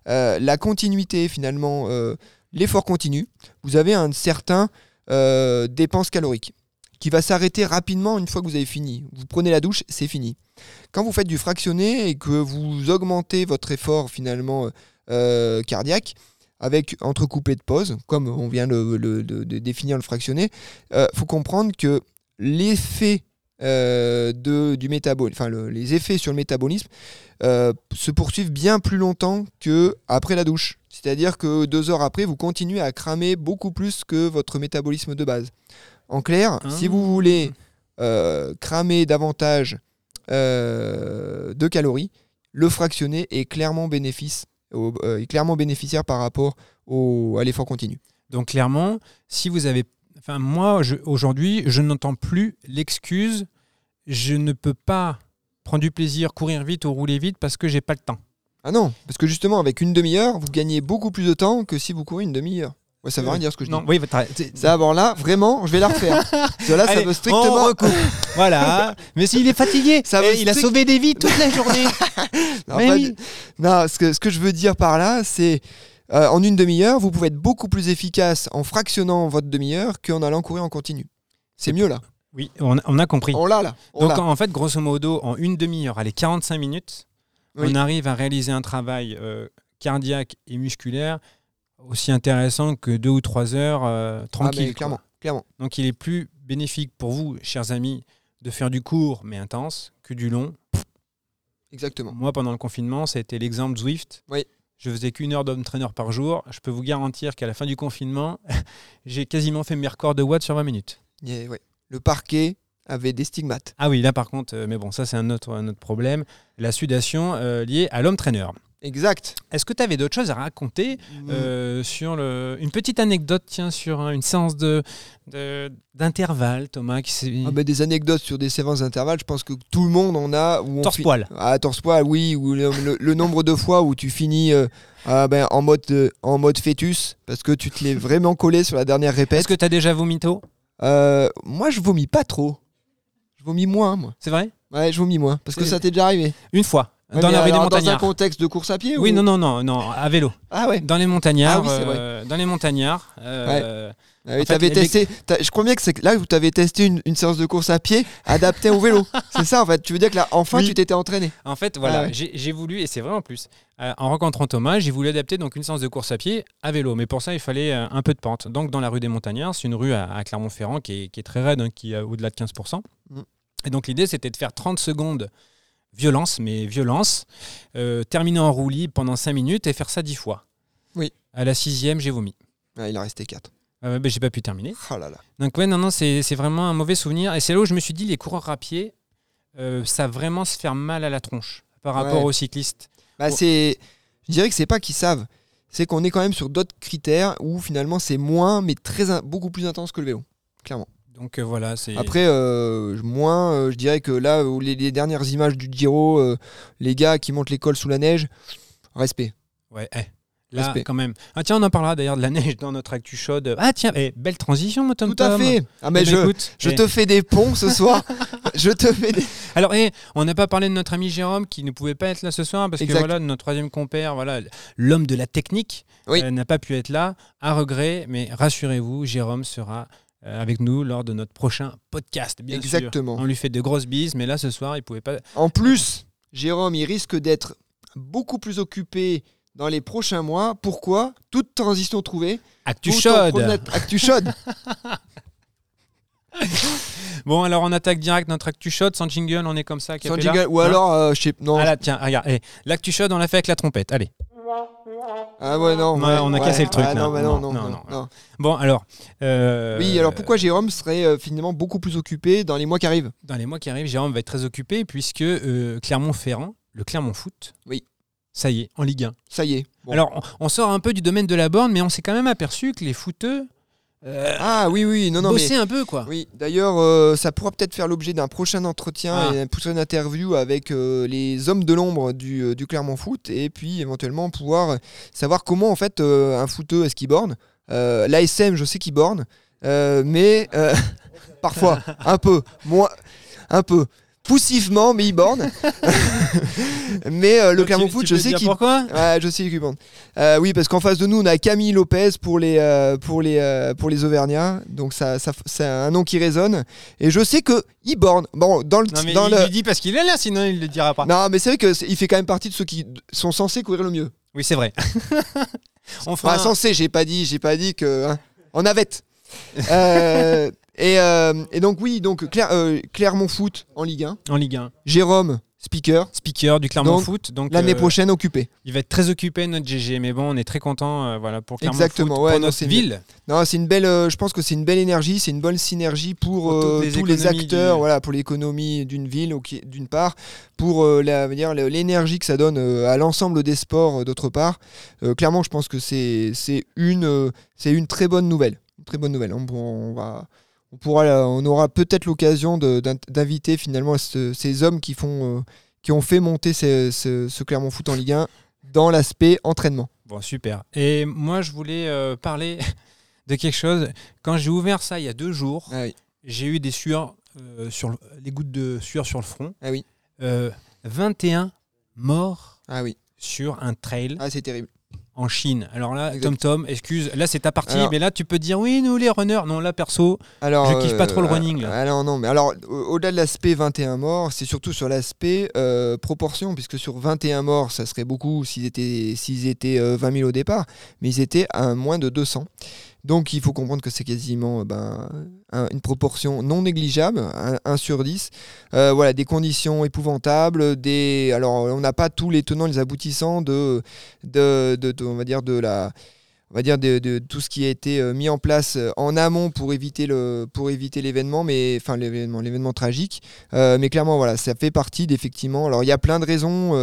euh, la continuité, finalement, euh, l'effort continu, vous avez un certain euh, dépense calorique qui va s'arrêter rapidement une fois que vous avez fini. Vous prenez la douche, c'est fini. Quand vous faites du fractionné et que vous augmentez votre effort, finalement, euh, cardiaque, avec entrecoupé de pause, comme on vient de, définir le fractionné, il faut comprendre que euh, les effets sur le métabolisme euh, se poursuivent bien plus longtemps que après la douche. C'est-à-dire que deux heures après, vous continuez à cramer beaucoup plus que votre métabolisme de base. En clair, Ah. si vous voulez euh, cramer davantage euh, de calories, le fractionné est clairement, bénéfice, au- euh, est clairement bénéficiaire par rapport au, à l'effort continu. Donc clairement, si vous avez... Enfin, moi, aujourd'hui, je n'entends plus l'excuse je ne peux pas prendre du plaisir, courir vite ou rouler vite parce que j'ai pas le temps. Ah non, parce que justement, avec une demi-heure, vous gagnez beaucoup plus de temps que si vous courez une demi-heure. Ouais, ça veut rien dire ce que je non, dis. oui, c'est- Ça, bon, là, vraiment, je vais la refaire. Là, ça veut on strictement. recoupe. voilà. Mais s'il est fatigué, Ça eh, veut il a sauvé des vies toute la journée. Non, Mais oui. non, ce que, ce que je veux dire par là, c'est euh, en une demi-heure, vous pouvez être beaucoup plus efficace en fractionnant votre demi-heure qu'en allant courir en continu. C'est mieux là. Oui, on a, on a compris. On l'a là. On Donc en fait, grosso modo, en une demi-heure, allez, 45 minutes, Oui. on arrive à réaliser un travail euh, cardiaque et musculaire aussi intéressant que deux ou trois heures euh, Ah, tranquille. quoi. clairement, clairement. Donc il est plus bénéfique pour vous, chers amis, de faire du court mais intense que du long. Exactement. Moi, pendant le confinement, ça a été l'exemple Zwift. Oui. Je faisais qu'une heure d'entraîneur par jour. Je peux vous garantir qu'à la fin du confinement, j'ai quasiment fait mes records de watts sur 20 minutes. Yeah, ouais. Le parquet avait des stigmates. Ah oui, là par contre, euh, mais bon, ça c'est un autre, un autre problème. La sudation euh, liée à l'homme traîneur. Exact. Est-ce que tu avais d'autres choses à raconter euh, sur le... une petite anecdote tiens, sur hein, une séance de, d'intervalle, Thomas qui. Ah, bah, des anecdotes sur des séances d'intervalle, je pense que tout le monde en a. Où on Torse poil. Ah, torse-poil, oui. Ou le, le- le nombre de fois où tu finis euh, ah, ben, en, mode, euh, en mode fœtus parce que tu te l'es vraiment collé sur la dernière répète. Est-ce que tu as déjà vomito? Moi, je vomis pas trop. Je vomis moins, moi. C'est vrai? Ouais, je vomis moins. Parce que ça t'est déjà arrivé. Une fois, Ouais, dans mais la rue des Dans un Montagnards. contexte de course à pied Oui, ou- non, non, non, non, à vélo. Ah ouais. Dans les montagnards. Ah oui, vrai. euh, dans les montagnards. euh, Ah oui, fait, t'avais les- testé. Je crois bien que c'est là où tu avais testé une, une séance de course à pied adaptée au vélo. c'est ça, en fait. Tu veux dire que là, enfin, Oui. tu t'étais entraîné. En fait, voilà, Ah ouais. j'ai voulu, et c'est vrai en plus, euh, en rencontrant Thomas, j'ai voulu adapter donc une séance de course à pied à vélo. Mais pour ça, il fallait euh, un peu de pente. Donc, dans la rue des Montagnards, c'est une rue à, à Clermont-Ferrand qui est, qui est très raide, hein, qui a au-delà de 15%. Mm. Et donc, l'idée, c'était de faire 30 secondes violence, mais violence, euh, terminer en roue libre pendant 5 minutes et faire ça 10 fois. Oui. À la sixième, j'ai vomi. Ah, il en restait 4. Euh, ben, j'ai pas pu terminer. Oh là là. Donc ouais, non, non, c'est vraiment un mauvais souvenir. Et c'est là où je me suis dit, les coureurs à pied, euh, ça va vraiment se faire mal à la tronche par rapport Ouais. aux cyclistes. Bah, c'est. Je dirais que c'est pas qu'ils savent. C'est qu'on est quand même sur d'autres critères où finalement c'est moins, mais très beaucoup plus intense que le vélo. Clairement. Donc euh, voilà, c'est... Après, euh, moins, euh, je dirais que là, où les, les dernières images du Giro, euh, les gars qui montent l'école sous la neige, respect. Ouais, eh, là, Respect. quand même. Ah tiens, on en parlera d'ailleurs de la neige dans notre actu chaude. Ah tiens, eh, belle transition, mon Tom Tout à fait. Ah, mais Eh ben, je, écoute, je eh, te fais des ponts ce soir. je te fais des. Alors, eh, on n'a pas parlé de notre ami Jérôme qui ne pouvait pas être là ce soir parce Exact. que voilà, notre troisième compère, voilà, l'homme de la technique, Oui. euh, n'a pas pu être là, à regret. Mais rassurez-vous, Jérôme sera avec nous lors de notre prochain podcast, bien sûr. Exactement. On lui fait de grosses bises, mais là ce soir, il pouvait pas. En plus, Jérôme, il risque d'être beaucoup plus occupé dans les prochains mois. Pourquoi? Toute transition trouvée. Actu chaude. Actu chaude. Bon, alors on attaque direct notre actu chaude sans jingle, on est comme ça. Sans jingle. Ou alors, euh, je sais. Non. Ah là, tiens, regarde, eh, l'actu chaude, on l'a fait avec la trompette. Allez. Ah ouais, non. Ouais, ouais, on a ouais. cassé le truc, Ah, là. non, non, Non, non, non, non, non. non. Bon, alors. euh, Oui, alors pourquoi Jérôme serait euh, finalement beaucoup plus occupé dans les mois qui arrivent? Dans les mois qui arrivent, Jérôme va être très occupé puisque euh, Clermont-Ferrand, le Clermont Foot, Oui. ça y est, en Ligue 1. Ça y est. Bon. Alors, on, on sort un peu du domaine de la borne, mais on s'est quand même aperçu que les footeux euh, Ah oui, oui, non, non, mais. bosser un peu, quoi. Oui, d'ailleurs, euh, ça pourra peut-être faire l'objet d'un prochain entretien Ah. et d'une prochaine interview avec euh, les hommes de l'ombre du, du Clermont Foot et puis éventuellement pouvoir savoir comment en fait un footeux est-ce qu'il borne? L'ASM, je sais qu'il borne, mais parfois un peu, moins, un peu. Poussivement, mais il borne. mais euh, le Clermont Foot, je sais qu'il Pourquoi? Ouais, je sais qu'il bande. Euh, oui, parce qu'en face de nous, on a Camille Lopez pour les, euh, pour les, euh, pour les Auvergnats. Donc, ça, ça, c'est un nom qui résonne. Et je sais que il borne. Bon, dans le. Non, mais dans il le... dit parce qu'il est là, sinon il le dira pas. Non, mais c'est vrai qu'il fait quand même partie de ceux qui sont censés courir le mieux. Oui, c'est vrai. On fera Enfin, un- censé, j'ai pas dit, j'ai pas dit que. hein, en navette. Euh, et, euh, et donc, oui, donc Claire- euh, Clermont Foot en Ligue 1. en Ligue 1. Jérôme, speaker. Speaker du Clermont Donc, Foot. Donc L'année euh, prochaine, occupé. il va être très occupé notre GG, mais bon, on est très content, voilà, pour Clermont Exactement, Foot, ouais, pour non, notre c'est ville. Non, c'est une belle. je pense que c'est une belle énergie, c'est une bonne synergie pour, Pour toutes les tous les acteurs, du- voilà, pour l'économie d'une ville, d'une part, pour la- l'énergie que ça donne à l'ensemble des sports, d'autre part. Clairement, je pense que c'est c'est une, c'est une très bonne nouvelle, une très bonne nouvelle. On, on va, on pourra, la- on aura peut-être l'occasion d'inviter finalement ce- ces hommes qui font, euh, qui ont fait monter ce, ce- ce Clermont Foot en Ligue 1 dans l'aspect entraînement. Bon, super. Et moi, je voulais euh, parler de quelque chose. Quand j'ai ouvert ça il y a deux jours, Ah oui. j'ai eu des sueurs, euh, sur le- les gouttes de sueur sur le front. Ah oui. Euh, 21 morts Ah oui. sur un trail Ah c'est terrible. En Chine. Alors là, Exact. Tom Tom, excuse, là c'est ta partie, Alors- mais là tu peux dire oui, nous les runners. Non, là perso, Alors, Je kiffe pas trop le euh, running, là. Alors non, mais alors au- au-delà de l'aspect 21 morts, c'est surtout sur l'aspect euh, proportion, puisque sur 21 morts, ça serait beaucoup s'ils étaient, s'ils étaient euh, 20 000 au départ, mais ils étaient à moins de 200. Donc il faut comprendre que c'est quasiment euh, ben, un- une proportion non négligeable, 1, sur 10. Euh, voilà, des conditions épouvantables, des... alors on n'a pas tous les tenants, les aboutissants de, la on va dire de, tout ce qui a été euh, mis en place en amont pour éviter l'événement mais enfin l'événement l'événement tragique mais clairement voilà ça fait partie d'effectivement alors il y a plein de raisons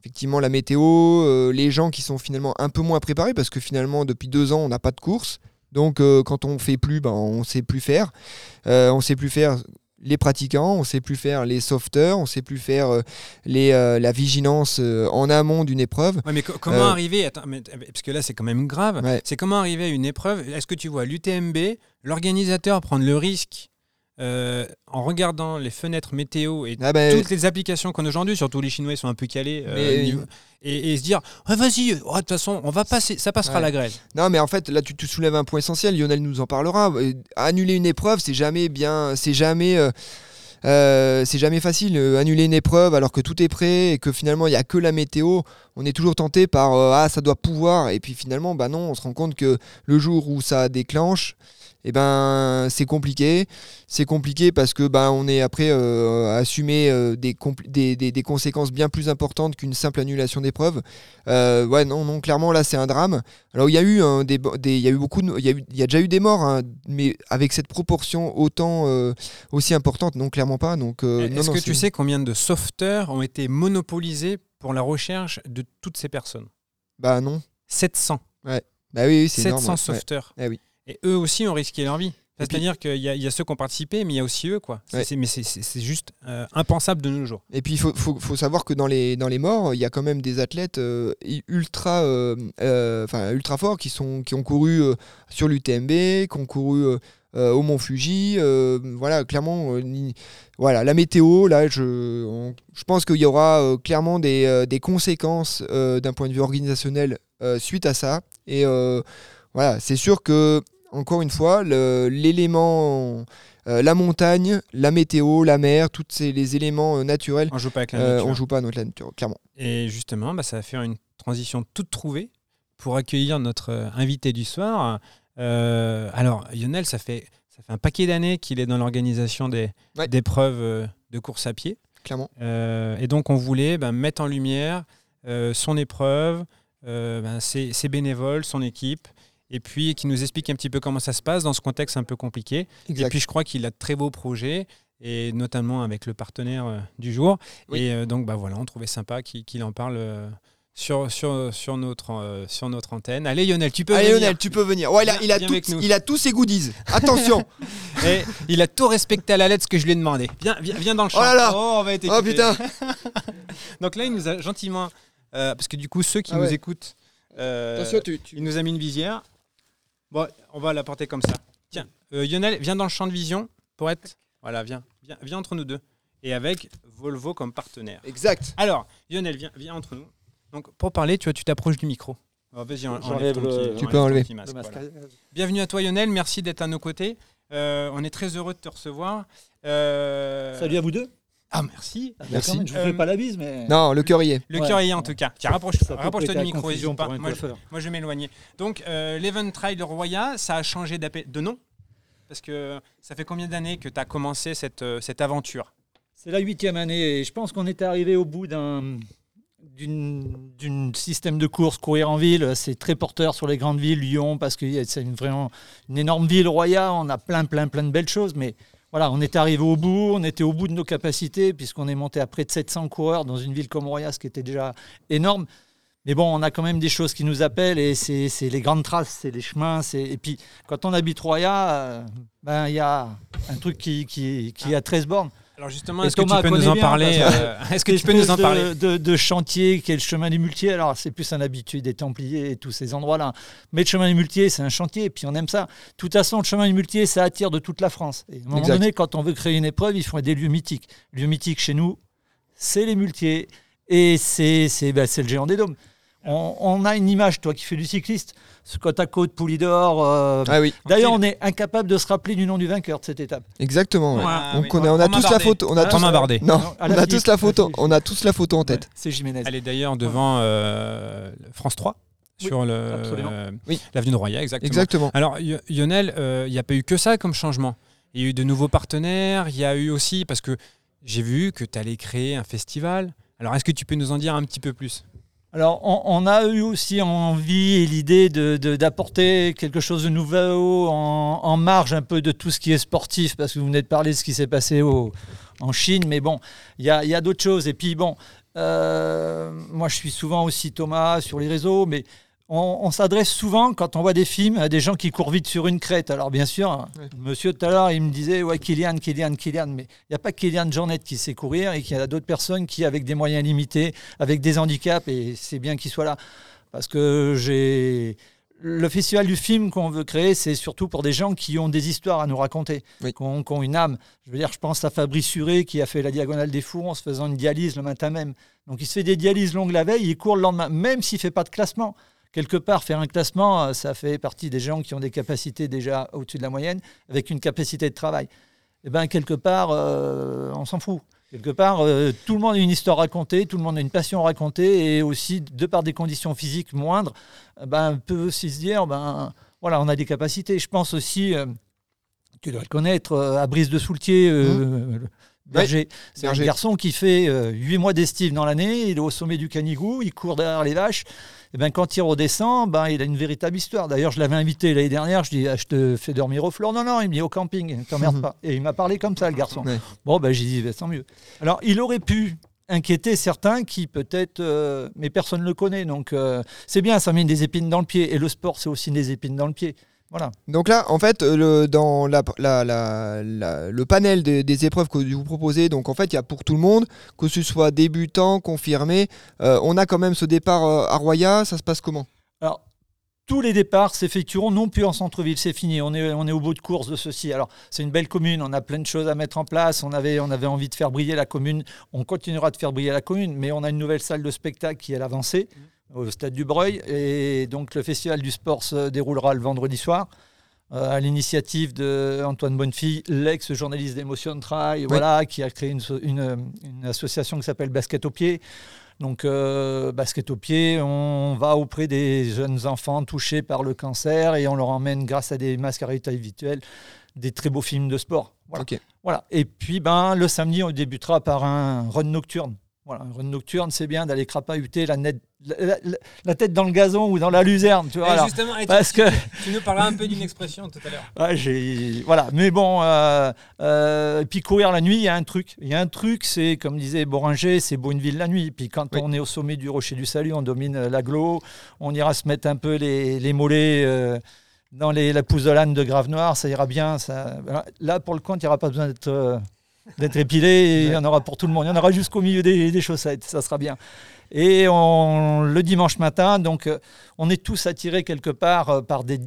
effectivement la météo les gens qui sont finalement un peu moins préparés parce que finalement depuis deux ans on n'a pas de course donc euh, quand on fait plus ben on sait plus faire Euh, on sait plus faire les pratiquants, on sait plus faire les sauveteurs, on sait plus faire euh, les, euh, la vigilance euh, en amont d'une épreuve. Ouais, mais co- comment arriver attends, mais- Parce que là, c'est quand même grave. Ouais. C'est comment arriver à une épreuve? Est-ce que tu vois l'UTMB, l'organisateur prendre le risque euh, en regardant les fenêtres météo et Ah ben, toutes les applications qu'on a aujourd'hui, surtout les Chinois ils sont un peu calés, euh, niveau- et, et se dire Ouais, vas-y, oh, de toute façon, on va passer, ça passera Ouais. la grève. Non, mais en fait, là, tu soulèves un point essentiel. Lionel nous en parlera. Euh, Annuler une épreuve, c'est jamais bien. C'est jamais. euh, euh, c'est jamais facile Euh, annuler une épreuve alors que tout est prêt et que finalement il y a que la météo. On est toujours tenté par euh, ah ça doit pouvoir. Et puis finalement bah non on se rend compte que le jour où ça déclenche et ben c'est compliqué. C'est compliqué parce que ben on est après euh, à assumer euh, des, des, des- des conséquences bien plus importantes qu'une simple annulation d'épreuve. Euh, ouais non non clairement là c'est un drame. Alors il y a eu des, il y a eu beaucoup il y y a déjà eu des morts hein, mais avec cette proportion autant aussi importante non clairement pas. Donc non, Est-ce que tu sais combien de sauveteurs ont été monopolisés pour la recherche de toutes ces personnes bah non 700. bah oui, oui c'est 700 énorme ouais. Ouais. sauveteurs. Eh oui. Et eux aussi ont risqué leur vie. C'est-à-dire qu'il y, a- il y a ceux qui ont participé, mais il y a aussi eux. Quoi. Ouais. mais c'est- juste euh, impensable de nos jours. Et puis il faut, faut, faut savoir que dans les, dans les morts, il y a quand même des athlètes euh, ultra, euh, euh, ultra forts qui, sont, qui ont couru sur l'UTMB, qui ont couru au Mont Fuji. voilà, clairement, voilà, la météo, là, je, on- je pense qu'il y aura clairement des, des conséquences d'un point de vue organisationnel suite à ça. Et voilà, c'est sûr que, encore une fois, l'élément. euh, la montagne, la météo, la mer, tous ces, les éléments euh, naturels On joue pas avec la euh, nature. on joue pas à notre nature, clairement. Et justement, bah, ça va faire une transition toute trouvée pour accueillir notre invité du soir. Alors, Lionel, ça fait, ça fait un paquet d'années qu'il est dans l'organisation des Ouais. euh, de course à pied. Clairement. Et donc, on voulait bah, mettre en lumière son épreuve, euh, bah, ses, ses bénévoles, son équipe, et puis qui nous explique un petit peu comment ça se passe dans ce contexte un peu compliqué. Et puis, je crois qu'il a de très beaux projets, et notamment avec le partenaire euh, du jour. Oui. Et euh, donc, bah, voilà, on trouvait sympa qu'il en parle euh, sur, sur, sur, notre, euh, sur notre antenne. Allez Lionel, tu peux Allez venir. Lionel, tu peux venir. Ouais, il a, il a, tout- il a tous ses goodies. Attention. Et il a tout respecté à la lettre ce que je lui ai demandé. Viens, viens, viens dans le champ. Oh là là. on va être oh écoutés. putain. Donc là, il nous a gentiment... euh, parce que du coup, ceux qui Ah nous écoutent, euh, Attention, tu, tu- il nous a mis une visière. Bon, on va la porter comme ça. Tiens, euh, Lionel, viens dans le champ de vision pour être... Voilà, viens, viens, viens entre nous deux. Et avec Volvo comme partenaire. Exact. Alors, Lionel, viens, viens entre nous. Donc, pour parler, tu vois, tu t'approches du micro. Oh, Vas-y, J'enlève enlève ton le- petit- Tu peux ton enlever. petit masque, Le masque. voilà. Bienvenue à toi, Lionel. Merci d'être à nos côtés. Euh, on est très heureux de te recevoir. Euh, Salut à vous deux. Ah, merci. Ah, Merci. Je vous Euh, fais pas la bise, mais. Non, le cœur y est. Le Ouais. cœur y est en tout cas. Tiens, rapproche- rapproche-toi prêter du micro. n'hésite pas. pour un Moi, je, moi, je vais m'éloigner. Donc, euh, l'Event Roya, ça a changé de nom? Parce que ça fait combien d'années que tu as commencé cette, euh, cette aventure? C'est la huitième année et je pense qu'on est arrivé au bout d'un d'une d'une système de course courir en ville c'est très porteur sur les grandes villes Lyon parce que c'est une vraiment une énorme ville Roya on a plein plein plein de belles choses mais voilà on est arrivé au bout on était au bout de nos capacités puisqu'on est monté à près de 700 coureurs dans une ville comme Roya ce qui était déjà énorme mais bon, on a quand même des choses qui nous appellent et c'est les grandes traces, c'est les chemins. Et puis, quand on habite Roya, euh, ben, il y a un truc qui, qui, qui a 13 bornes. Alors justement, est-ce que tu peux nous en parler Est-ce que tu peux nous en parler de, chantier qui est le chemin des muletiers. Alors, c'est plus un habitué des Templiers et tous ces endroits-là. Mais le chemin des muletiers, c'est un chantier, et puis on aime ça. De toute façon, le chemin des muletiers, ça attire de toute la France. Et à un moment Exact. donné, quand on veut créer une épreuve, il faut des lieux mythiques. Lieux mythiques chez nous, c'est les muletiers. Et c'est c'est- ben, c'est le géant des dômes. On, on a une image, toi qui fais du cycliste, ce côte à côte, Poulidor. euh, Ah oui, D'ailleurs, on est incapable de se rappeler du nom du vainqueur de cette étape. exactement. ouais. On oui. connaît, on a tous la photo. On a Ah, tous, non, Non, on la a Philippe, tous la à photo. On a tous la photo en tête. Ouais, c'est Jiménez. Elle est d'ailleurs devant euh, France 3 sur le absolument. euh, Oui. l'avenue de Roya, exactement. Exactement. Alors Lionel, euh, il n'y a pas eu que ça comme changement. Il y a eu de nouveaux partenaires, il y a eu aussi parce que j'ai vu que tu allais créer un festival. Alors est-ce que tu peux nous en dire un petit peu plus? Alors, on, a eu aussi envie et l'idée de- de- d'apporter quelque chose de nouveau en, en marge un peu de tout ce qui est sportif, parce que vous venez de parler de ce qui s'est passé en Chine, mais bon, il y a, y a d'autres choses. Et puis, bon, euh, moi, je suis souvent aussi Thomas sur les réseaux, mais on, on s'adresse souvent, quand on voit des films, à des gens qui courent vite sur une crête. Alors, bien sûr, monsieur tout à l'heure, il me disait, ouais, Kylian, Kylian, Kylian, mais il n'y a pas Kylian Jornet qui sait courir et qu'il y a d'autres personnes qui, avec des moyens limités, avec des handicaps, et c'est bien qu'il soit là. Parce que j'ai. Le festival du film qu'on veut créer, c'est surtout pour des gens qui ont des histoires à nous raconter, Oui. qui, ont, qui ont une âme. Je veux dire, je pense à Fabrice Suré qui a fait la diagonale des fours en se faisant une dialyse le matin même. Donc il se fait des dialyses longues la veille, il court le lendemain, même s'il ne fait pas de classement. Quelque part, faire un classement, euh, ça fait partie des gens qui ont des capacités déjà au-dessus de la moyenne, avec une capacité de travail. Et bien, quelque part, euh, on s'en fout. Quelque part, euh, tout le monde a une histoire à raconter, tout le monde a une passion à raconter, et aussi, de par des conditions physiques moindres, euh, ben, peut aussi se dire, ben, voilà, on a des capacités. Je pense aussi, tu dois le connaître, à Brice de Soultier, le Berger. C'est un garçon qui fait 8 mois d'estive dans l'année, il est au sommet du Canigou, il court derrière les vaches. Et ben, quand il redescend, ben, il a une véritable histoire. D'ailleurs, je l'avais invité l'année dernière, je dis, ah, je te fais dormir au fleur. Non, non, il me dit au camping, t'emmerdes pas. Et il m'a parlé comme ça, le garçon. Ouais. Bon, ben, j'ai dit, ben, tant mieux. Alors, il aurait pu inquiéter certains qui peut-être, euh, mais personne ne le connaît. Donc, euh, c'est bien, ça met des épines dans le pied. Et le sport, c'est aussi des épines dans le pied. Voilà. Donc là, en fait, euh, le, dans la, la- la- la- le panel des, des épreuves que vous proposez, donc en fait, il y a pour tout le monde, que ce soit débutant, confirmé. euh, on a quand même ce départ euh, à Roya. Ça se passe comment? Alors, tous les départs s'effectueront non plus en centre-ville, c'est fini. On est, on est au bout de course de ceci. Alors, c'est une belle commune, on a plein de choses à mettre en place. On avait, on avait envie de faire briller la commune. On continuera de faire briller la commune, mais on a une nouvelle salle de spectacle qui est à l'avancée, au stade du Breuil. Et donc, le festival du sport se déroulera le vendredi soir. euh, à l'initiative de Antoine Bonnefille, l'ex-journaliste d'Emotion Trail, voilà, qui a créé une, so- une- une association qui s'appelle Basket au pied. Donc, euh, basket au pied, on va auprès des jeunes enfants touchés par le cancer et on leur emmène, grâce à des masques à réalité virtuelle, des très beaux films de sport. Voilà. Et puis, ben, le samedi, on débutera par un run nocturne. Voilà, un run nocturne, c'est bien d'aller crapahuter la, net- la, la- la tête dans le gazon ou dans la luzerne, tu vois. Et alors. justement, et tu- parce que tu nous parleras un peu d'une expression tout à l'heure. Ouais, voilà. Mais bon, euh, euh, et puis courir la nuit, il y a un truc. Il y a un truc, c'est comme disait Boringer, c'est beau une ville la nuit. Puis quand Oui. on est au sommet du Rocher du Salut, on domine euh, l'agglo, on ira se mettre un peu les, les mollets euh, dans les, la pouzzolane de Grave Noir, ça ira bien. Ça... Là, pour le compte, il n'y aura pas besoin d'être euh, d'être épilé. Il y en aura pour tout le monde. Il y en aura jusqu'au milieu des, des chaussettes. Ça sera bien. Et on, le dimanche matin, donc, euh, on est tous attirés quelque part euh, par des,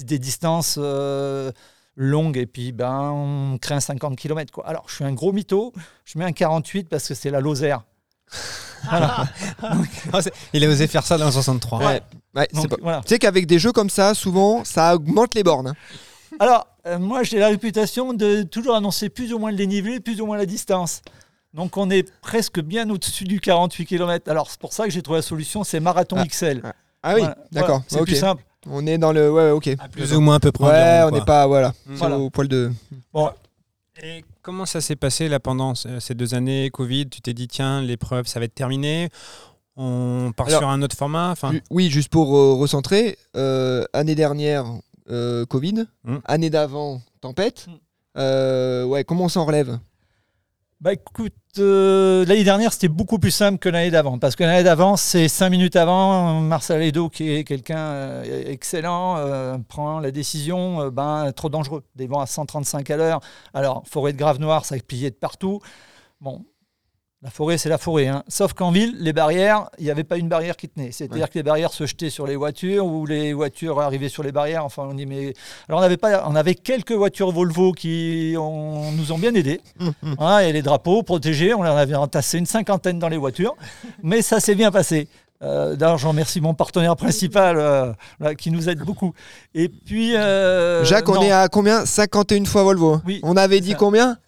des distances euh, longues. Et puis, ben, on crée un 50 km. Quoi. Alors, je suis un gros mytho. Je mets un 48 parce que c'est la Lozère. Voilà. Ah, Il a osé faire ça dans le 63. Ouais. Ouais, c'est Donc, pas- voilà. Tu sais qu'avec des jeux comme ça, souvent, ça augmente les bornes. hein. Alors, euh, moi, j'ai la réputation de toujours annoncer plus ou moins le dénivelé, plus ou moins la distance. Donc, on est presque bien au-dessus du 48 km. Alors, c'est pour ça que j'ai trouvé la solution, c'est Marathon Ah, XL. Ah oui, Voilà, d'accord. voilà, c'est plus simple. On est dans le. Ouais, ok. À plus ou moins à peu près. Ouais, environ, on n'est pas. Voilà. Mm. Voilà. au poil de. Et comment ça s'est passé là pendant ce- ces deux années Covid? Tu t'es dit tiens l'épreuve ça va être terminé, on part Alors, sur un autre format. Oui, juste pour euh, recentrer, euh, année dernière, euh, Covid, Mm. année d'avant, tempête. Mm. Euh, ouais, comment on s'en relève? Bah écoute, euh, l'année dernière, c'était beaucoup plus simple que l'année d'avant. Parce que l'année d'avant, c'est cinq minutes avant, Marcel Edo, qui est quelqu'un euh, excellent, euh, prend la décision, euh, ben, trop dangereux. Des vents à 135 à l'heure. Alors, forêt de grave noire, ça pillait de partout. Bon, la forêt, c'est la forêt. hein. Sauf qu'en ville, les barrières, il n'y avait pas une barrière qui tenait. C'est-à-dire Ouais. que les barrières se jetaient sur les voitures ou les voitures arrivaient sur les barrières. Enfin, on dit, mais. Alors, on avait, pas, on avait quelques voitures Volvo qui ont- nous ont bien aidés. Voilà, et les drapeaux protégés, on en avait entassé une cinquantaine dans les voitures, mais ça s'est bien passé. Euh, D'ailleurs, je remercie mon partenaire principal euh, là, qui nous aide beaucoup. Et puis. euh, Jacques, on non. est à combien? 51 fois Volvo. Oui, On avait dit ça. combien?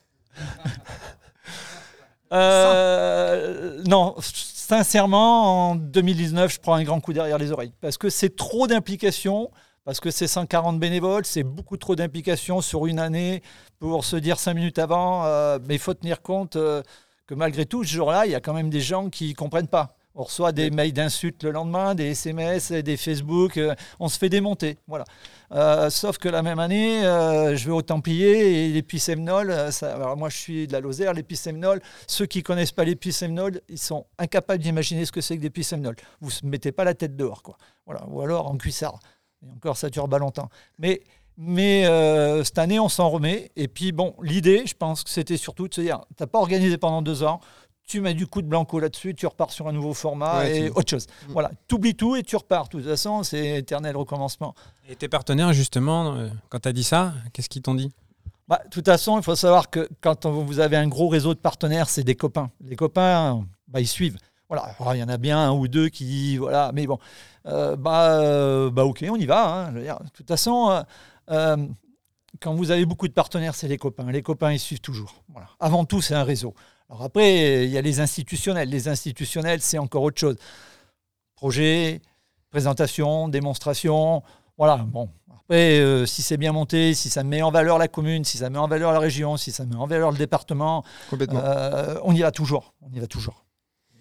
Euh, non, sincèrement, en 2019, je prends un grand coup derrière les oreilles parce que c'est trop d'implications. Parce que c'est 140 bénévoles, c'est beaucoup trop d'implications sur une année pour se dire cinq minutes avant. euh, mais il faut tenir compte euh, que malgré tout, ce jour-là, il y a quand même des gens qui ne comprennent pas. On reçoit des mails d'insultes le lendemain, des SMS, des Facebook, euh, on se fait démonter. Voilà. Euh, sauf que la même année, euh, je vais au Templier et ça- alors moi je suis de la Lozère, les Pissemnols, ceux qui connaissent pas les Pissemnols, ils sont incapables d'imaginer ce que c'est que des Pissemnols. Vous ne mettez pas la tête dehors, quoi. Voilà. Ou alors en cuissard. Et encore, ça dure pas longtemps. Mais, mais cette année, on s'en remet. Et puis, bon, l'idée, je pense que c'était surtout de se dire, tu n'as pas organisé pendant deux ans, tu mets du coup de blanco là-dessus, tu repars sur un nouveau format Ouais, et tu- autre chose. Voilà, tu oublies tout et tu repars. De toute façon, c'est éternel recommencement. et tes partenaires justement, euh, quand tu as dit ça, qu'est-ce qu'ils t'ont dit? Bah, de toute façon, il faut savoir que quand on- vous avez un gros réseau de partenaires, c'est des copains. Les copains, bah, ils suivent. Voilà, Alors, il y en a bien un ou deux qui, voilà, mais bon, euh, bah, euh, bah, ok, on y va. hein. Je veux dire, de toute façon, euh, euh, quand vous avez beaucoup de partenaires, c'est les copains. Les copains, ils suivent toujours. Voilà. Avant tout, c'est un réseau. Alors après, il y a les institutionnels. Les institutionnels, c'est encore autre chose. Projet, présentation, démonstration. Voilà, bon. Après, euh, si c'est bien monté, si ça met en valeur la commune, si ça met en valeur la région, si ça met en valeur le département, Complètement. euh, on y va toujours. On y va toujours.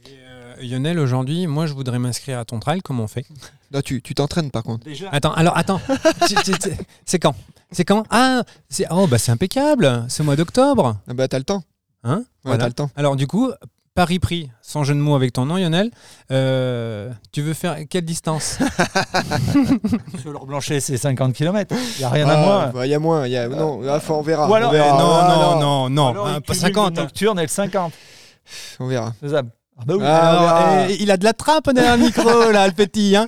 Euh, Lionel, aujourd'hui, moi je voudrais m'inscrire à ton trail, comment on fait? Là, tu tu t'entraînes par contre. Déjà, Attends, alors attends, c'est quand? C'est quand? Ah, c'est oh bah c'est impeccable, c'est au mois d'octobre, Ah bah, t'as le temps. Hein Ouais, Voilà. t'as le temps. Alors du coup, Paris pris, sans jeu de mots avec ton nom, Lionel. euh, tu veux faire quelle distance sur leur blanchet, c'est 50 km. Il n'y a rien à Ah, moins. bah, Il y a moins. il Y a... Non, là, faut- on verra. Ou alors- on verra. non, Ah, non, non, non, Alors, hein, pas cumule 50. le hein. nocturne et le 50. On verra. Faisable. Ah bah oui. Ah, on verra. Alors, et il a de la trappe derrière le micro, là, le petit. Hein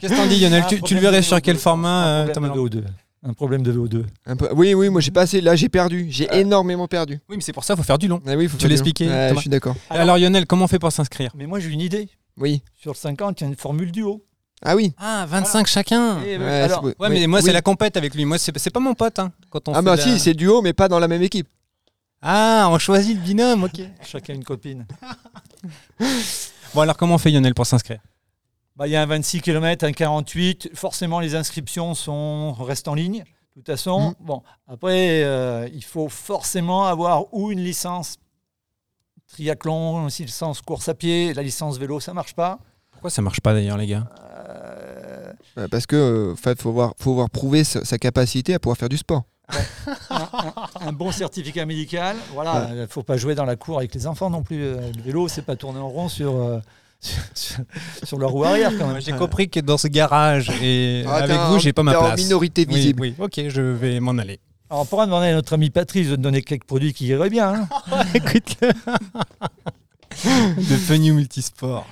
Qu'est-ce que t'en dis, Lionel? Tu, tu le verrais sur VO2, quel format euh, Thomas? de VO2. Un problème de VO2. Un peu- Oui, oui, moi j'ai pas assez. Là, j'ai perdu. J'ai énormément perdu. Oui, mais c'est pour ça, il faut faire du long. Ah oui, faut Tu l'expliquais, Je suis d'accord. Alors- Alors, Lionel, comment on fait pour s'inscrire? Mais moi, j'ai une idée. Oui. Sur le 50, il y a une formule duo. Ah oui. Ah, 25 chacun Et, euh, Ouais, alors. Ouais, Oui. mais moi, Oui. c'est la compète avec lui. Moi, c'est pas mon pote. Hein, quand on Ah bah la- si, c'est duo, mais pas dans la même équipe. Ah, on choisit le binôme, ok. chacun une copine. Bon, alors, comment on fait, Lionel, pour s'inscrire? Bah, il y a un 26 km, un 48. Forcément, les inscriptions sont, restent en ligne. De toute façon, Mhm. bon, après, euh, il faut forcément avoir ou une licence triathlon, aussi licence course à pied, la licence vélo, ça marche pas. Pourquoi ça marche pas d'ailleurs, les gars? Euh, Euh, Parce que euh, en fait, faut voir, faut voir prouver sa, capacité à pouvoir faire du sport. un, un- un bon certificat médical, voilà, il faut pas jouer dans la cour avec les enfants non plus. Le vélo, c'est pas tourner en rond sur, euh, sur, la roue arrière quand même. J'ai compris que dans ce garage et Ah, avec vous, j'ai pas ma t'es en place. minorité visible. Oui, ok, je vais m'en aller. Alors, on pourra demander à notre ami Patrice de donner quelques produits qui iraient bien. hein. Écoute-le. de Funny Multisport.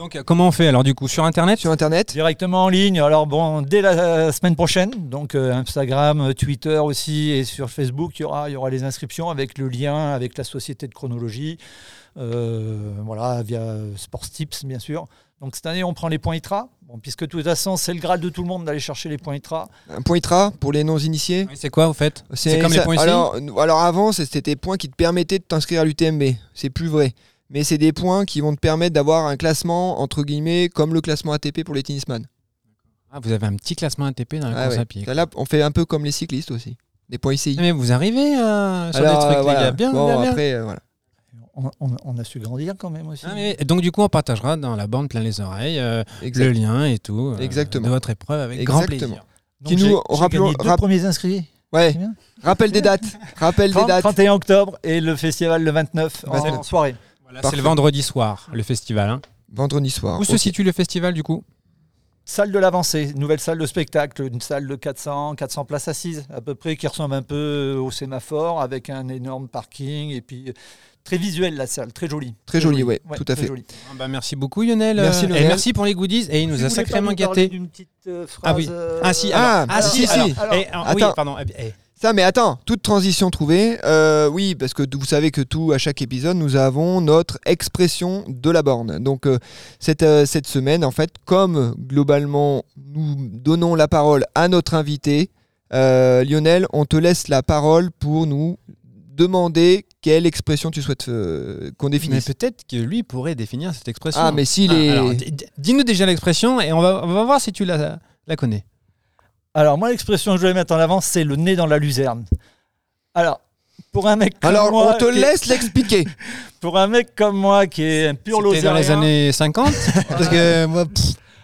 Donc, euh, comment on fait alors du coup Sur Internet Sur Internet, Directement en ligne. Alors bon, dès la semaine prochaine, donc euh, Instagram, euh, Twitter aussi et sur Facebook, il y aura, il y aura les inscriptions avec le lien avec la société de chronologie, euh, voilà, via Sports Tips bien sûr. Donc cette année, on prend les points ITRA, bon, puisque de toute façon, c'est le graal de tout le monde d'aller chercher les points ITRA. un point ITRA pour les non-initiés. Oui, C'est quoi au fait? C'est comme les points ici? Alors, alors avant, c'était des points qui te permettaient de t'inscrire à l'UTMB. C'est plus vrai. Mais c'est des points qui vont te permettre d'avoir un classement, entre guillemets, comme le classement ATP pour les tennisman. Ah, Vous avez un petit classement ATP dans la Ah course ouais. à pied. Là, on fait un peu comme les cyclistes aussi. Des points ICI. Ah, Mais vous arrivez euh, sur Alors, des trucs, euh, les gars. Bien, Bon, bien, bien. après, euh, voilà. On, on- on a su grandir quand même aussi. Ah, mais- et donc du coup, on partagera dans la bande plein les oreilles euh, le lien et tout euh, Exactement. de votre épreuve avec grand Exactement. plaisir. Donc, qui nous- rappelons- rap- premiers inscrits. Ouais. Rappel des dates. Rappel des 30, dates. 31 octobre et le festival le 29 en 29. soirée. Voilà, c'est le vendredi soir, le festival. hein. Vendredi soir. Où se situe le festival du coup? Salle de l'avancée, nouvelle salle de spectacle, une salle de 400, 400 places assises à peu près, qui ressemble un peu au sémaphore, avec un énorme parking, et puis euh, très visuelle la salle, très jolie. Très jolie, ouais, tout à fait. jolie. Ah bah, Merci beaucoup Lionel. Merci, Euh, Lionel. Et merci pour les goodies. Et il nous Si a sacrément gâtés. d'une petite, euh, phrase, Ah oui. Ah si, Ah, alors, ah, si, alors, si. alors, eh, ah, oui, Attends. pardon. eh, eh. Ça, mais attends, toute transition trouvée. Euh, oui, parce que vous savez que tout, à chaque épisode, nous avons notre expression de la borne. Donc, euh, cette, euh, cette semaine, en fait, comme globalement, nous donnons la parole à notre invité, Lionel, on te laisse la parole pour nous demander quelle expression tu souhaites qu'on Mais définisse. peut-être que lui pourrait définir cette expression. Ah, mais s'il Ah, est. Dis-nous déjà l'expression et on va, on va voir si tu la, la connais. Alors moi l'expression que je voulais mettre en avant, c'est le nez dans la luzerne. Alors, pour un mec comme Alors, moi, on te est- laisse l'expliquer. pour un mec comme moi qui est un pur C'était dans les années 50 Parce que moi,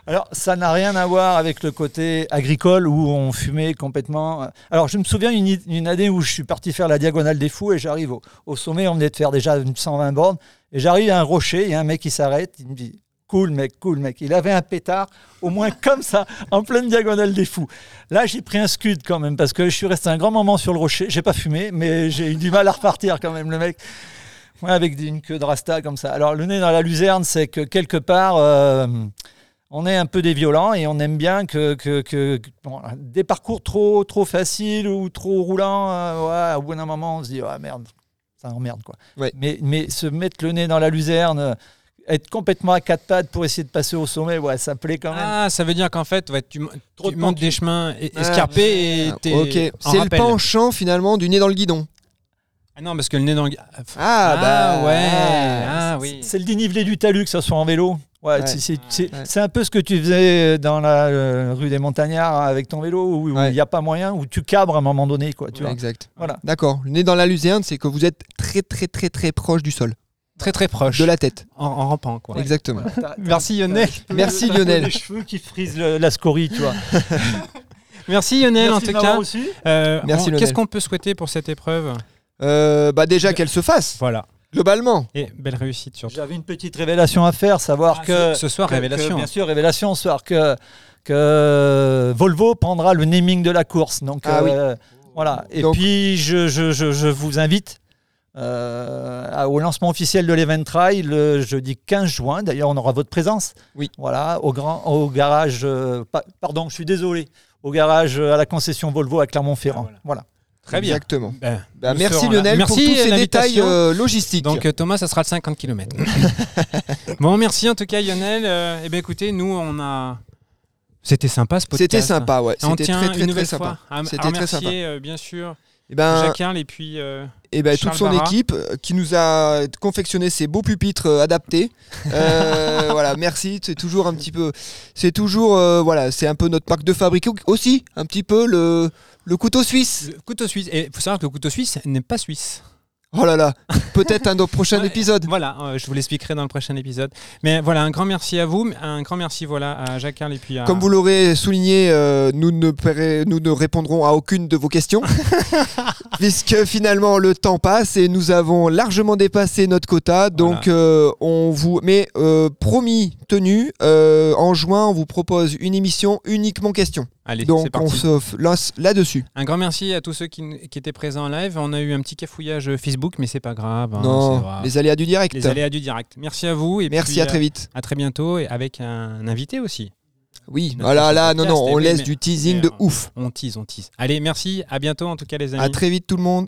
Alors, ça n'a rien à voir avec le côté agricole où on fumait complètement. Alors, je me souviens une, une année où je suis parti faire la diagonale des fous et j'arrive au, au sommet, on venait de faire déjà une 120 bornes, et j'arrive à un rocher, il y a un mec qui s'arrête, il me dit Cool mec, cool mec. Il avait un pétard, au moins comme ça, en pleine diagonale des fous. Là, j'ai pris un scud quand même, parce que je suis resté un grand moment sur le rocher. J'ai pas fumé, mais j'ai eu du mal à repartir quand même, le mec. Ouais, avec une queue de rasta comme ça. Alors, le nez dans la luzerne, c'est que quelque part, euh, on est un peu des violents et on aime bien que, que- que- bon, des parcours trop, trop faciles ou trop roulants. euh, ouais, au bout d'un moment, on se dit, ah merde, ça emmerde quoi. Ouais. Mais, mais se mettre le nez dans la luzerne, être complètement à quatre pattes pour essayer de passer au sommet, ouais, ça plaît quand même. ah, ça veut dire qu'en fait, ouais, tu, Trop tu de des chemins e- Ah. escarpés et t'es ok, en c'est le penchant finalement du nez dans le guidon. Ah non, parce que le nez dans le... Ah, bah ouais, ah, ah oui. C'est le dénivelé du talus, que ce soit en vélo. Ouais, Ouais. c'est- Ouais. un peu ce que tu faisais dans la euh, rue des Montagnards avec ton vélo, où il Ouais. n'y a pas moyen, où tu cabres à un moment donné. Quoi, tu vois. Exact. Voilà. D'accord. Le nez dans la luzerne, c'est que vous êtes très très très très proche du sol, Très très proche. de la tête. En, en rampant, quoi. Exactement. Merci Lionel. Merci, Lionel. Les cheveux qui frisent le- la scorie, tu vois. Merci Lionel, en Merci tout de m'avoir cas. reçu. Euh, Merci, on- Lionel. Qu'est-ce qu'on peut souhaiter pour cette épreuve Euh, bah déjà qu'elle se fasse, Voilà. globalement. Et belle réussite surtout. J'avais une petite révélation à faire, savoir Ah, que ce- soir, que- révélation. que, bien sûr, révélation ce soir que que Volvo prendra le naming de la course. Donc Ah euh, voilà. Et Donc- puis je, je- je- je vous invite. Euh, au lancement officiel de l'Event Trail le jeudi 15 juin. D'ailleurs, on aura votre présence. Oui. Voilà, au, grand, au garage. euh, pa- pardon, je suis désolé. Au garage euh, à la concession Volvo à Clermont-Ferrand. Ah, voilà. Très bien. Exactement. Ben, nous merci. Lionel Merci pour tous ces détails euh, logistiques. Donc Thomas, ça sera le 50 km. bon, merci en tout cas Lionel. Euh, eh bien écoutez, nous on a... C'était sympa ce podcast. C'était sympa, ouais. On C'était tient très très une très nouvelle sympa. C'était très sympa. bien sûr Et ben, Jacques et puis euh, et ben toute son Barra. équipe euh, qui nous a confectionné ces beaux pupitres euh, adaptés. Euh, voilà, merci. C'est toujours un petit peu, c'est toujours euh, voilà, c'est un peu notre marque de fabrique aussi, un petit peu le le couteau suisse. le couteau suisse. Et il faut savoir que le couteau suisse n'est pas suisse. Oh là là, peut-être un autre prochain Ouais, épisode. Voilà, euh, je vous l'expliquerai dans le prochain épisode. Mais voilà, un grand merci à vous, un grand merci voilà à Jacques Carl et puis à Comme vous l'aurez souligné, euh, nous, ne paierai- nous ne répondrons à aucune de vos questions, puisque finalement le temps passe et nous avons largement dépassé notre quota. Donc, euh, on vous, mais euh, promis, tenu, euh, en juin, on vous propose une émission uniquement questions. Allez, Donc, on se lance là-dessus. Un grand merci à tous ceux qui, qui étaient présents en live. On a eu un petit cafouillage Facebook, mais c'est pas grave. hein, non, les aléas du direct. Les aléas du direct. Merci à vous et Merci, puis, à très vite. À très bientôt et avec un invité aussi. Oui, voilà, là, non, podcast, non, eh on oui, laisse du teasing de euh, ouf. On tease, on tease. Allez, merci. À bientôt en tout cas les amis. À très vite tout le monde.